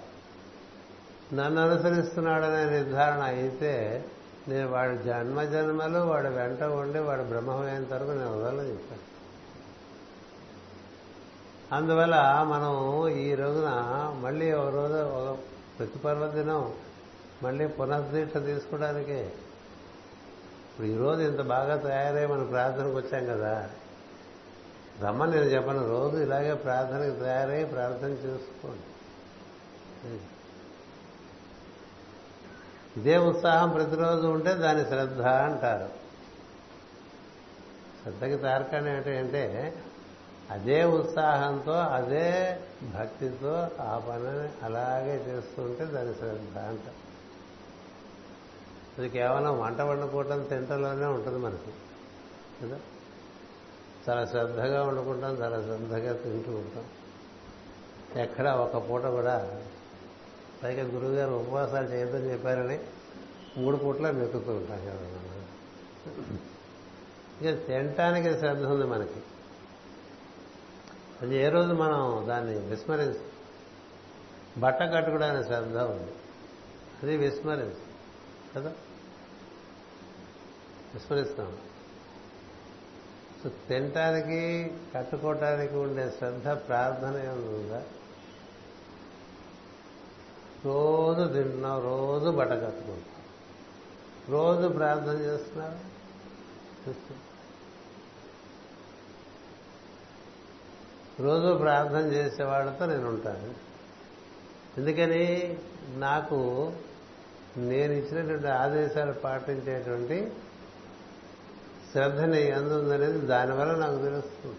నన్ను అనుసరిస్తున్నాడనే నిర్ధారణ అయితే నేను వాడి జన్మ జన్మలు వాడి వెంట ఉండి వాడు బ్రహ్మమైన వరకు నేను వదలని చెప్పాను. అందువల్ల మనం ఈ రోజున మళ్ళీ ఒక రోజు ఒక ప్రతి పర్వదినం మళ్ళీ పునర్దీక్ష తీసుకోవడానికే. ఇప్పుడు ఈరోజు ఇంత బాగా తయారై మనం ప్రార్థనకు వచ్చాం కదా. రమ్మని నేను చెప్పను రోజు ఇలాగే ప్రార్థనకు తయారై ప్రార్థన చేసుకోండి. ఇదే ఉత్సాహం ప్రతిరోజు ఉంటే దాని శ్రద్ధ అంటారు. శ్రద్ధకి తారకం ఏంటంటే అదే ఉత్సాహంతో అదే భక్తితో ఆ పనిని అలాగే చేస్తుంటే దాని శ్రద్ధ అంటారు. అది కేవలం వంట వండుకోవటం తింటలోనే ఉంటుంది మనకి. కదా? చాలా శ్రద్ధగా వండుకుంటాం చాలా శ్రద్ధగా తింటూ ఉంటాం. ఎక్కడ ఒక పూట కూడా పైగా గురువుగారు ఉపవాసాలు చేయొద్దని చెప్పారని మూడు పూట్ల మెక్కుతూ ఉంటాం కదా. ఇక తినటానికి శ్రద్ధ ఉంది మనకి. అది ఏ రోజు మనం దాన్ని విస్మరించి బట్ట కట్టుకోవడానికి శ్రద్ధ ఉంది. అది విస్మరించి కదా? విస్మరిస్తాం. సో తినటానికి కట్టుకోవటానికి ఉండే శ్రద్ధ ప్రార్థన ఉందా? రోజు తింటున్నావు రోజు బట్ట రోజు ప్రార్థన చేస్తున్నావు రోజు ప్రార్థన చేసేవాళ్ళతో నేను ఉంటాను. ఎందుకని? నాకు నేను ఇచ్చినటువంటి ఆదేశాలు పాటించేటువంటి శ్రద్ధని అందుందనేది దానివల్ల నాకు తెలుస్తుంది.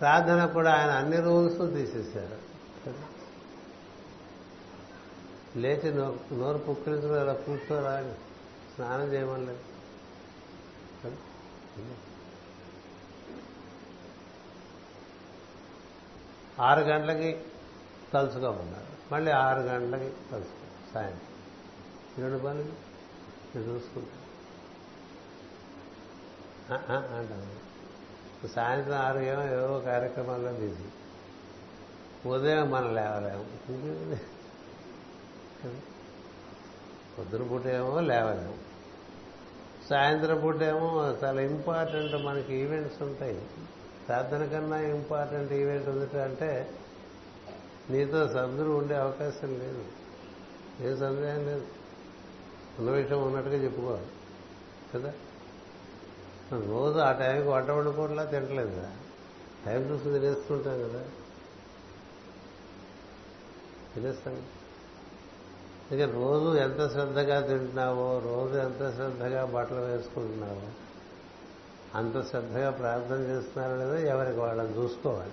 ప్రార్థన కూడా ఆయన అన్ని రూల్స్ తీసేశారు. లేచి నోరు పుక్కిరించుకుని అలా కూర్చోరా స్నానం చేయమని లేదు ఆరు గంటలకి తలుచుకోమన్నారు. మళ్ళీ ఆరు గంటలకి తలుచుకో సాయంత్రం. రెండు పనులు నేను చూసుకుంటా అంటాను సాయంత్రం ఆరు ఏమో ఏవో కార్యక్రమాల్లో బిజీ. ఉదయం మనం లేవలేము. పొద్దున పూట ఏమో లేవలేము. సాయంత్రం పూట చాలా ఇంపార్టెంట్ మనకి ఈవెంట్స్ ఉంటాయి. ప్రార్థన కన్నా ఇంపార్టెంట్ ఈవెంట్ ఉంది అంటే నీతో సభ్యులు ఉండే అవకాశం లేదు. ఏ సందేహం లేదు. ఉన్న విషయం ఉన్నట్టుగా చెప్పుకోవాలి. కదా? రోజు ఆ టైంకి వంట వండుకోవట్లా తింటలేదు కదా? టైం చూసి తినేస్తుంటాం కదా? తినేస్తాం. ఇక రోజు ఎంత శ్రద్ధగా తింటున్నావో రోజు ఎంత శ్రద్ధగా బట్టలు వేసుకుంటున్నావో అంత శ్రద్ధగా ప్రార్థన చేస్తున్నారో లేదో ఎవరికి వాళ్ళని చూసుకోవాలి.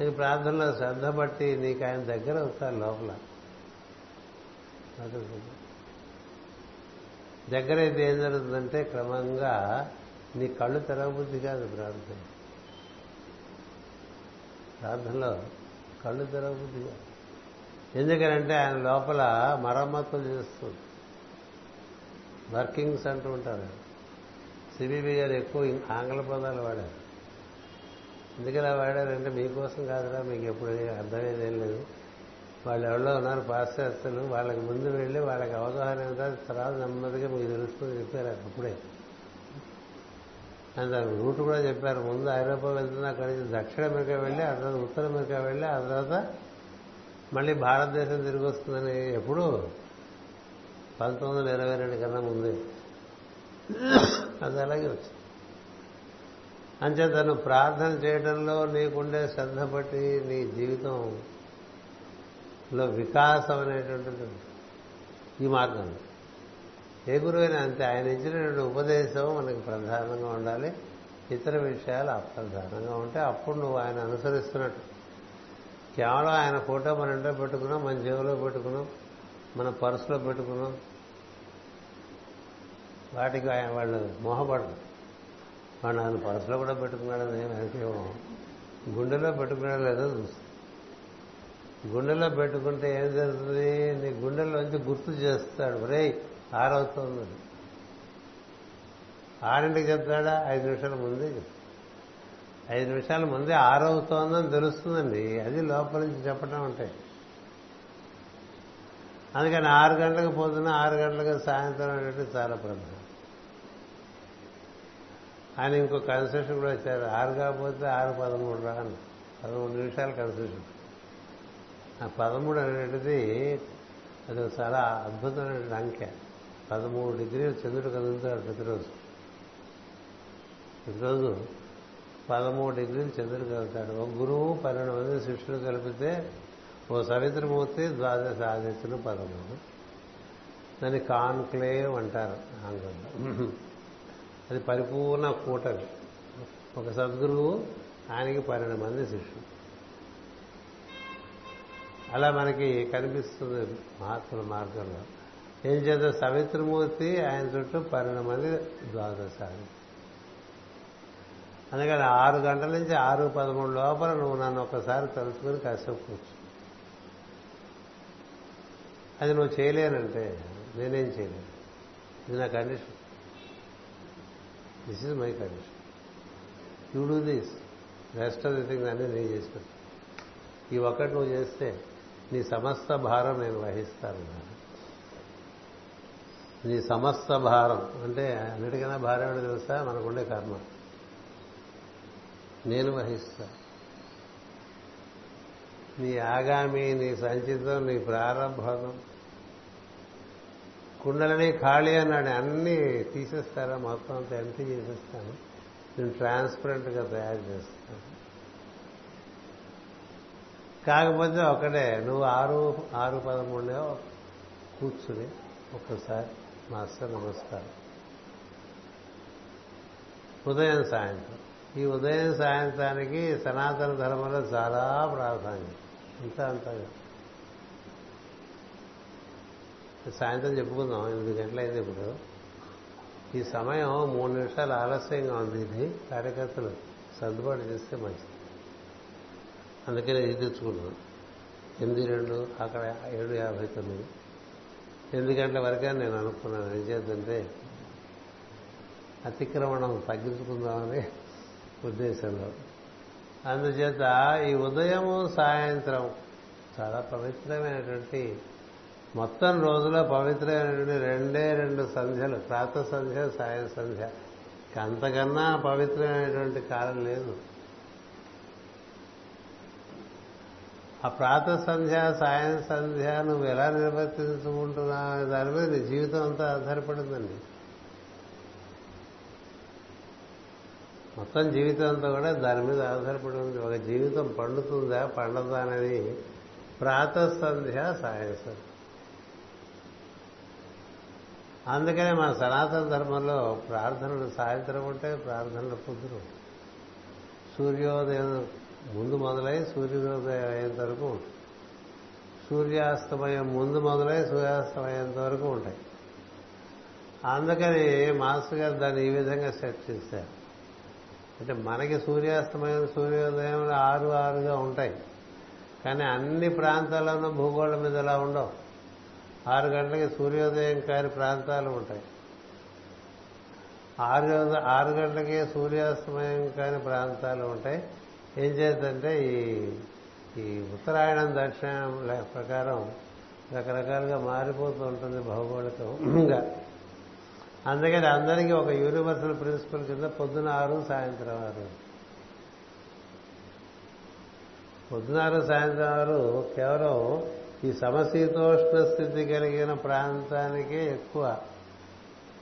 నీకు ప్రార్థనలో శ్రద్ధ బట్టి నీకు ఆయన దగ్గర వస్తారు లోపల. దగ్గర అయితే ఏం జరుగుతుందంటే క్రమంగా నీ కళ్ళు తెరవబుద్ధి కాదు ప్రార్థన. ప్రార్థనలో కళ్ళు తెరవబుద్ధి కాదు. ఎందుకనంటే ఆయన లోపల మరమ్మతులు చేస్తుంది. వర్కింగ్స్ అంటూ ఉంటారు. సిబిబి గారు ఎక్కువ ఆంగ్ల పదాలు వాడారు. ఎందుకలా వాడారంటే మీకోసం కాదురా మీకు ఎప్పుడు అర్థమయ్యేది ఏం లేదు. వాళ్ళు ఎవరో ఉన్నారు పాశ్చాత్యులు వాళ్ళకి ముందు వెళ్ళి వాళ్ళకి అవగాహన ఎంత తర్వాత నెమ్మదిగా మీకు తెలుస్తుంది చెప్పారు అప్పుడే. అండ్ దాని రూట్ కూడా చెప్పారు. ముందు ఐరోపా వెళ్తున్నా అక్కడి నుంచి దక్షిణ అమెరికా వెళ్ళి ఆ తర్వాత ఉత్తర అమెరికా వెళ్ళి ఆ తర్వాత మళ్ళీ భారతదేశం తిరిగి వస్తుందని ఎప్పుడు పంతొమ్మిది వందల ఇరవై రెండు కన్నా ముందే. అది అలాగే వచ్చింది. అంచే తను ప్రార్థన చేయడంలో నీకుండే శ్రద్ధ బట్టి నీ జీవితంలో వికాసం అనేటువంటిది ఈ మార్గం. ఏ గురువైనా అంతే ఆయన ఇచ్చినటువంటి ఉపదేశం మనకి ప్రధానంగా ఉండాలి ఇతర విషయాలు అప్రధానంగా ఉంటే అప్పుడు నువ్వు ఆయన అనుసరిస్తున్నట్టు. కేవలం ఆయన ఫోటో మన ఇంట్లో పెట్టుకున్నాం మన జేబులో పెట్టుకున్నాం మన పర్సులో పెట్టుకున్నాం. వాటికి ఆయన వాళ్ళు మోహపడరు. వాడు ఆయన పర్సులో కూడా పెట్టుకున్నాడు మనకేమో గుండెలో పెట్టుకున్నాడు లేదో చూస్తుంది గుండెలో పెట్టుకుంటే ఏం జరుగుతుంది? నీ గుండెల్లోంచి గుర్తు చేస్తాడు. రే ఆరవుతుంది ఆరింటికి చెప్తాడా ఐదు నిమిషాల ముందే చెప్తాడు ఐదు నిమిషాల ముందే ఆరవుతోందని తెలుస్తుందండి. అది లోపల నుంచి చెప్పడం ఉంటాయి అందుకని ఆరు గంటలకు పొద్దున ఆరు గంటలకు సాయంత్రం అనేటువంటి చాలా ప్రధానం ఆయన ఇంకో కన్సెషన్ కూడా వచ్చారు ఆరు కాకపోతే ఆరు పదమూడు రా అని పదమూడు నిమిషాలు కన్సెషన్. ఆ పదమూడు అనేటిది అది చాలా అద్భుతమైనటువంటి అంకె. పదమూడు డిగ్రీలు చంద్రుడు కదులుతాడు ప్రతిరోజు. ప్రతిరోజు పదమూడు డిగ్రీలు చంద్రుడు కలుగుతాడు ఒక గురువు పన్నెండు మంది శిష్యులు కలిపితే ఓ సవిత్రమూర్తి ద్వాదశ ఆదిత్యులు పదమూడు. దాన్ని కాన్క్లేవ్ అంటారు ఆంగ్లంలో. అది పరిపూర్ణ కూటమి. ఒక సద్గురువు ఆయనకి పన్నెండు మంది శిష్యులు. అలా మనకి కనిపిస్తుంది మహాత్ముల మార్గంలో. ఏం చేత సవిత్రమూర్తి ఆయన చుట్టూ పన్నెండు మంది ద్వాదశాలు. అందుకని ఆరు గంటల నుంచి ఆరు పదమూడు లోపల నువ్వు నన్ను ఒకసారి తలుచుకుని కాసేపు కూర్చో. అది నువ్వు చేయలేనంటే నేనేం చేయలేను. ఇది నా condition. This is my condition you do this rest of the things అన్నీ నేను చేసి ఈ ఒక్కటి నువ్వు చేస్తే నీ సమస్త భారం నేను వహిస్తాను. నీ సమస్త భారం అంటే అన్నిటికన్నా భారం ఏంటో తెలుసా? మనకుండే కర్మ. నేను వహిస్తా నీ ఆగామి నీ సంచితం నీ ప్రారంభం. కుండలని ఖాళీ అన్నాడు. అన్నీ తీసేస్తారా? మొత్తం అంత ఎంటీ చేసేస్తాను. నేను ట్రాన్స్పరెంట్గా తయారు చేస్తాను. కాకపోతే ఒకటే నువ్వు ఆరు ఆరు పదమూడులో కూర్చుని ఒక్కసారి మాస్టర్ నమస్కారం. ఉదయం సాయంత్రం. ఈ ఉదయం సాయంత్రానికి సనాతన ధర్మంలో చాలా ప్రాధాన్యం ఇంత అంతా సాయంత్రం చెప్పుకుందాం ఎనిమిది గంటలైంది ఇప్పుడు. ఈ సమయం మూడు నిమిషాలు ఆలస్యంగా ఉంది ఇది. కార్యకర్తలు సర్దుబాటు చేస్తే మంచిది. అందుకనే ఇది తెచ్చుకున్నాను ఎనిమిది రెండు అక్కడ ఏడు యాభై తొమ్మిది. ఎనిమిది గంటల వరకే నేను అనుకున్నాను ఏం చేద్దంటే అతిక్రమణం తగ్గించుకుందామని. ఉద్దేశంలో. అందుచేత ఈ ఉదయము సాయంత్రం చాలా పవిత్రమైనటువంటి మొత్తం రోజులో పవిత్రమైనటువంటి రెండే రెండు సంధ్యలు ప్రాత సంధ్య సాయం సంధ్య. అంతకన్నా పవిత్రమైనటువంటి కాలం లేదు. ఆ ప్రాత సంధ్య సాయం సంధ్య నువ్వు ఎలా నిర్వర్తించుకుంటున్నావు దాని మీద నీ జీవితం అంతా ఆధారపడిందండి. మొత్తం జీవితం అంతా కూడా దాని మీద ఆధారపడి ఉంది. ఒక జీవితం పండుతుందా పండదా అనేది ప్రాత సంధ్య సాయం అందుకనే మన సనాతన ధర్మంలో ప్రార్థనలు సాయంత్రం ఉంటాయి ప్రార్థనలు పొద్దురు సూర్యోదయం ముందు మొదలై సూర్యోదయం అయ్యేంత వరకు ఉంటుంది సూర్యాస్తమయం ముందు మొదలై సూర్యాస్తమయ్యేంత వరకు ఉంటాయి. అందుకని మాస్టర్ గారు దాన్ని ఈ విధంగా సెట్ చేశారు. అంటే మనకి సూర్యాస్తమయం సూర్యోదయం ఆరు ఆరుగా ఉంటాయి. కానీ అన్ని ప్రాంతాల్లోనూ భూగోళం మీద అలా ఉండవు. ఆరు గంటలకి సూర్యోదయం కాని ప్రాంతాలు ఉంటాయి. ఆరు ఆరు గంటలకే సూర్యాస్తమయం కాని ప్రాంతాలు ఉంటాయి. ఏం చేద్దంటే ఈ ఈ ఉత్తరాయణం దక్షిణ ప్రకారం రకరకాలుగా మారిపోతూ ఉంటుంది భౌగోళికంగా. అందుకని అందరికీ ఒక యూనివర్సల్ ప్రిన్సిపల్ కింద పొద్దున ఆరు సాయంత్రం ఆరు. పొద్దున ఆరు సాయంత్రం ఆరు కేవలం ఈ సమశీతోష్ణ స్థితి కలిగిన ప్రాంతానికే ఎక్కువ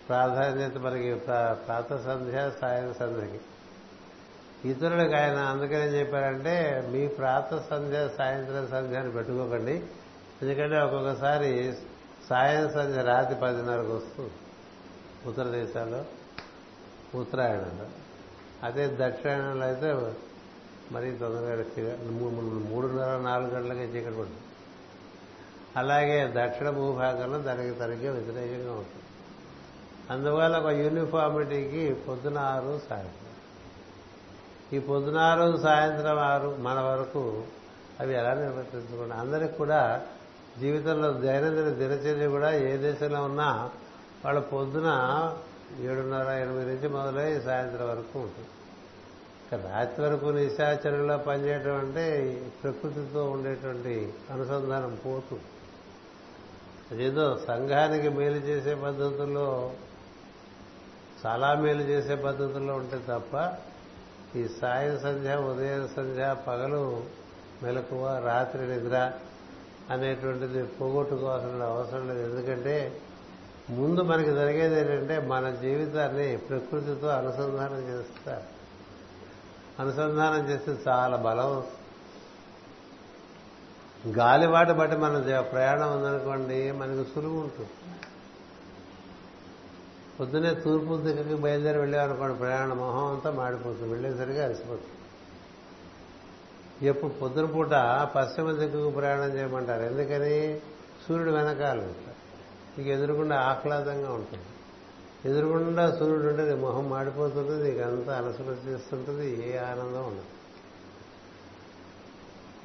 ప్రాధాన్యత మనకి ప్రాత సంధ్య సాయం సంధ్యకి. ఇతరులకు ఆయన అందుకని చెప్పారంటే మీ ప్రాత సంధ్య సాయంత్రం సంధ్య అని పెట్టుకోకండి. ఎందుకంటే ఒక్కొక్కసారి సాయం సంధ్య రాత్రి పదిన్నరకు వస్తుంది. ఉత్తర దేశాల్లో ఉత్తరాయణంలో అదే దక్షిణాయనంలో అయితే మరీ తొందరగా మూడున్నర నాలుగు గంటలకే చీకటి పడుతుంది. అలాగే దక్షిణ భూభాగంలో దానికి తరిగే వ్యతిరేకంగా ఉంటుంది. అందువల్ల ఒక యూనిఫార్మిటీకి పొద్దున ఆరు సాయంత్రం. ఈ పొద్దున ఆరు సాయంత్రం ఆరు మన వరకు అవి ఎలా నిర్వర్తించుకోండి అందరికి కూడా జీవితంలో దైనందిన దినచర్య కూడా ఏ దేశంలో ఉన్నా వాళ్ళ పొద్దున ఏడున్నర ఎనిమిది నుంచి మొదలై సాయంత్రం వరకు ఉంటుంది. ఇక రాత్రి వరకు నిశాచరణలో పనిచేయటం అంటే ప్రకృతితో ఉండేటువంటి అనుసంధానం పోతుంది అదేదో సంఘానికి మేలు చేసే పద్ధతుల్లో చాలా మేలు చేసే పద్ధతుల్లో ఉంటే తప్ప ఈ సాయం సంధ్య ఉదయం సంధ్య పగలు మెలకువ రాత్రి నిద్ర అనేటువంటిది పోగొట్టుకోవాల్సిన అవసరం లేదు. ఎందుకంటే ముందు మనకి జరిగేది ఏంటంటే మన జీవితాన్ని ప్రకృతితో అనుసంధానం చేస్తారు. అనుసంధానం చేస్తే చాలా బలం. గాలివాట బట్టి మన ప్రయాణం ఉందనుకోండి మనకు సులువు ఉంటుంది. పొద్దునే తూర్పు దిక్కుకి బయలుదేరి వెళ్ళామనుకోండి ప్రయాణం మొహం అంతా మాడిపోతుంది వెళ్ళేసరికి అలసిపోతుంది ఎప్పుడు పొద్దున పూట పశ్చిమ దిక్కుకు ప్రయాణం చేయమంటారు. ఎందుకని? సూర్యుడు వెనకాల నీకు ఎదురుకుండా ఆహ్లాదంగా ఉంటుంది. ఎదురుకుండా సూర్యుడు ఉంటే నీ మొహం మాడిపోతుంటుంది నీకు అంతా అలసట చేస్తుంటుంది ఏ ఆనందం ఉండదు.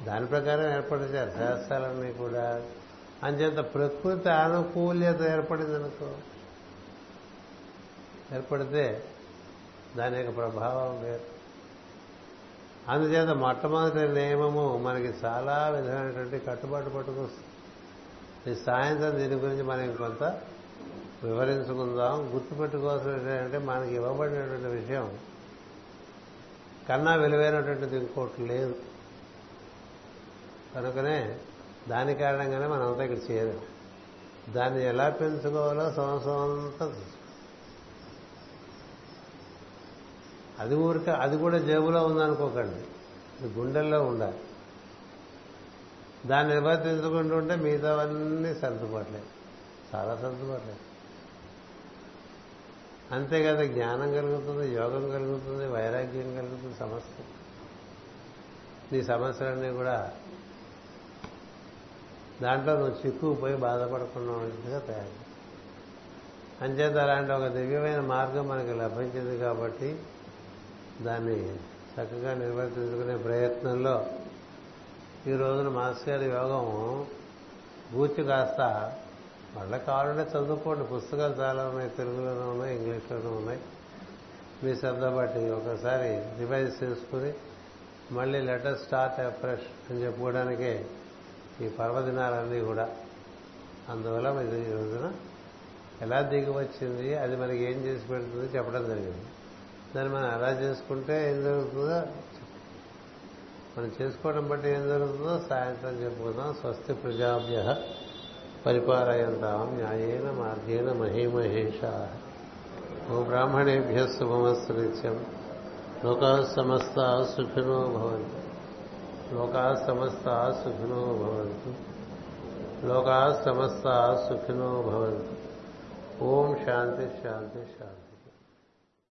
దాని ప్రకారం ఏర్పరిచారు శాస్త్రాలన్నీ కూడా. అంచేత ప్రకృతి ఆనుకూల్యత ఏర్పడింది అనుకో. ఏర్పడితే దాని యొక్క ప్రభావం వేరు. అందుచేత మొట్టమొదటి నియమము మనకి చాలా విధమైనటువంటి కట్టుబాటు పట్టుకొస్తుంది. ఈ సాయంత్రం దీని గురించి మనం ఇంకొంత వివరించుకుందాం. గుర్తుపెట్టుకోవాల్సిన అంటే మనకి ఇవ్వబడినటువంటి విషయం కన్నా విలువైనటువంటిది ఇంకోటి లేదు. కనుకనే దాని కారణంగానే మనం అంతా ఇక్కడ చేయలేం. దాన్ని ఎలా పెంచుకోవాలో సంవత్సరం అంతా అది ఊరిక అది కూడా జేబులో ఉందనుకోకండి. ఇది గుండెల్లో ఉండాలి. దాన్ని నిర్వర్తించుకుంటూ ఉంటే మిగతావన్నీ సర్దుబాట్లే. చాలా సర్దుబాట్లేదు అంతే కదా జ్ఞానం కలుగుతుంది యోగం కలుగుతుంది వైరాగ్యం కలుగుతుంది సమస్య. నీ సమస్యలన్నీ కూడా దాంట్లో నువ్వు చిక్కుపోయి బాధపడకుండా ఉన్నట్టుగా తయారు. అంచేత అలాంటి ఒక దివ్యమైన మార్గం మనకి లభించింది కాబట్టి దాన్ని చక్కగా నిర్వర్తించుకునే ప్రయత్నంలో ఈ రోజున మాస్ గారి యోగం గూర్చి కాస్త మళ్ళీ కావాలంటే చదువుకోండి. పుస్తకాలు చాలా ఉన్నాయి. తెలుగులోనూ ఉన్నాయి. ఇంగ్లీష్లోనూ ఉన్నాయి. మీ శ్రద్ధ బట్టి ఒకసారి రివైజ్ చేసుకుని మళ్ళీ లెటర్ స్టార్ట్ ఫ్రెష్ అని చెప్పుకోవడానికే ఈ పర్వదినాలన్నీ కూడా. అందువల్ల ఇది ఈ రోజున ఎలా దిగి వచ్చింది అది మనకి ఏం చేసి పెడుతుంది చెప్పడం జరిగింది. దాన్ని మనం ఎలా చేసుకుంటే ఏం జరుగుతుందో మనం చేసుకోవడం బట్టి ఏం జరుగుతుందో సాయంత్రం చెప్పుకుందాం. స్వస్తి ప్రజాభ్య పరిపాలయంతాం న్యాయేన మార్గేణ మహీమహేష. ఓ బ్రాహ్మణేభ్య శుభమస్తు నిత్యం. లోకా సమస్త సుఖినో భవంతు. లోకా సమస్త సుఖినో భవంతు. లోకా సమస్త సుఖినో భవంతు. ఓం శాంతి శాంతి శాంతి.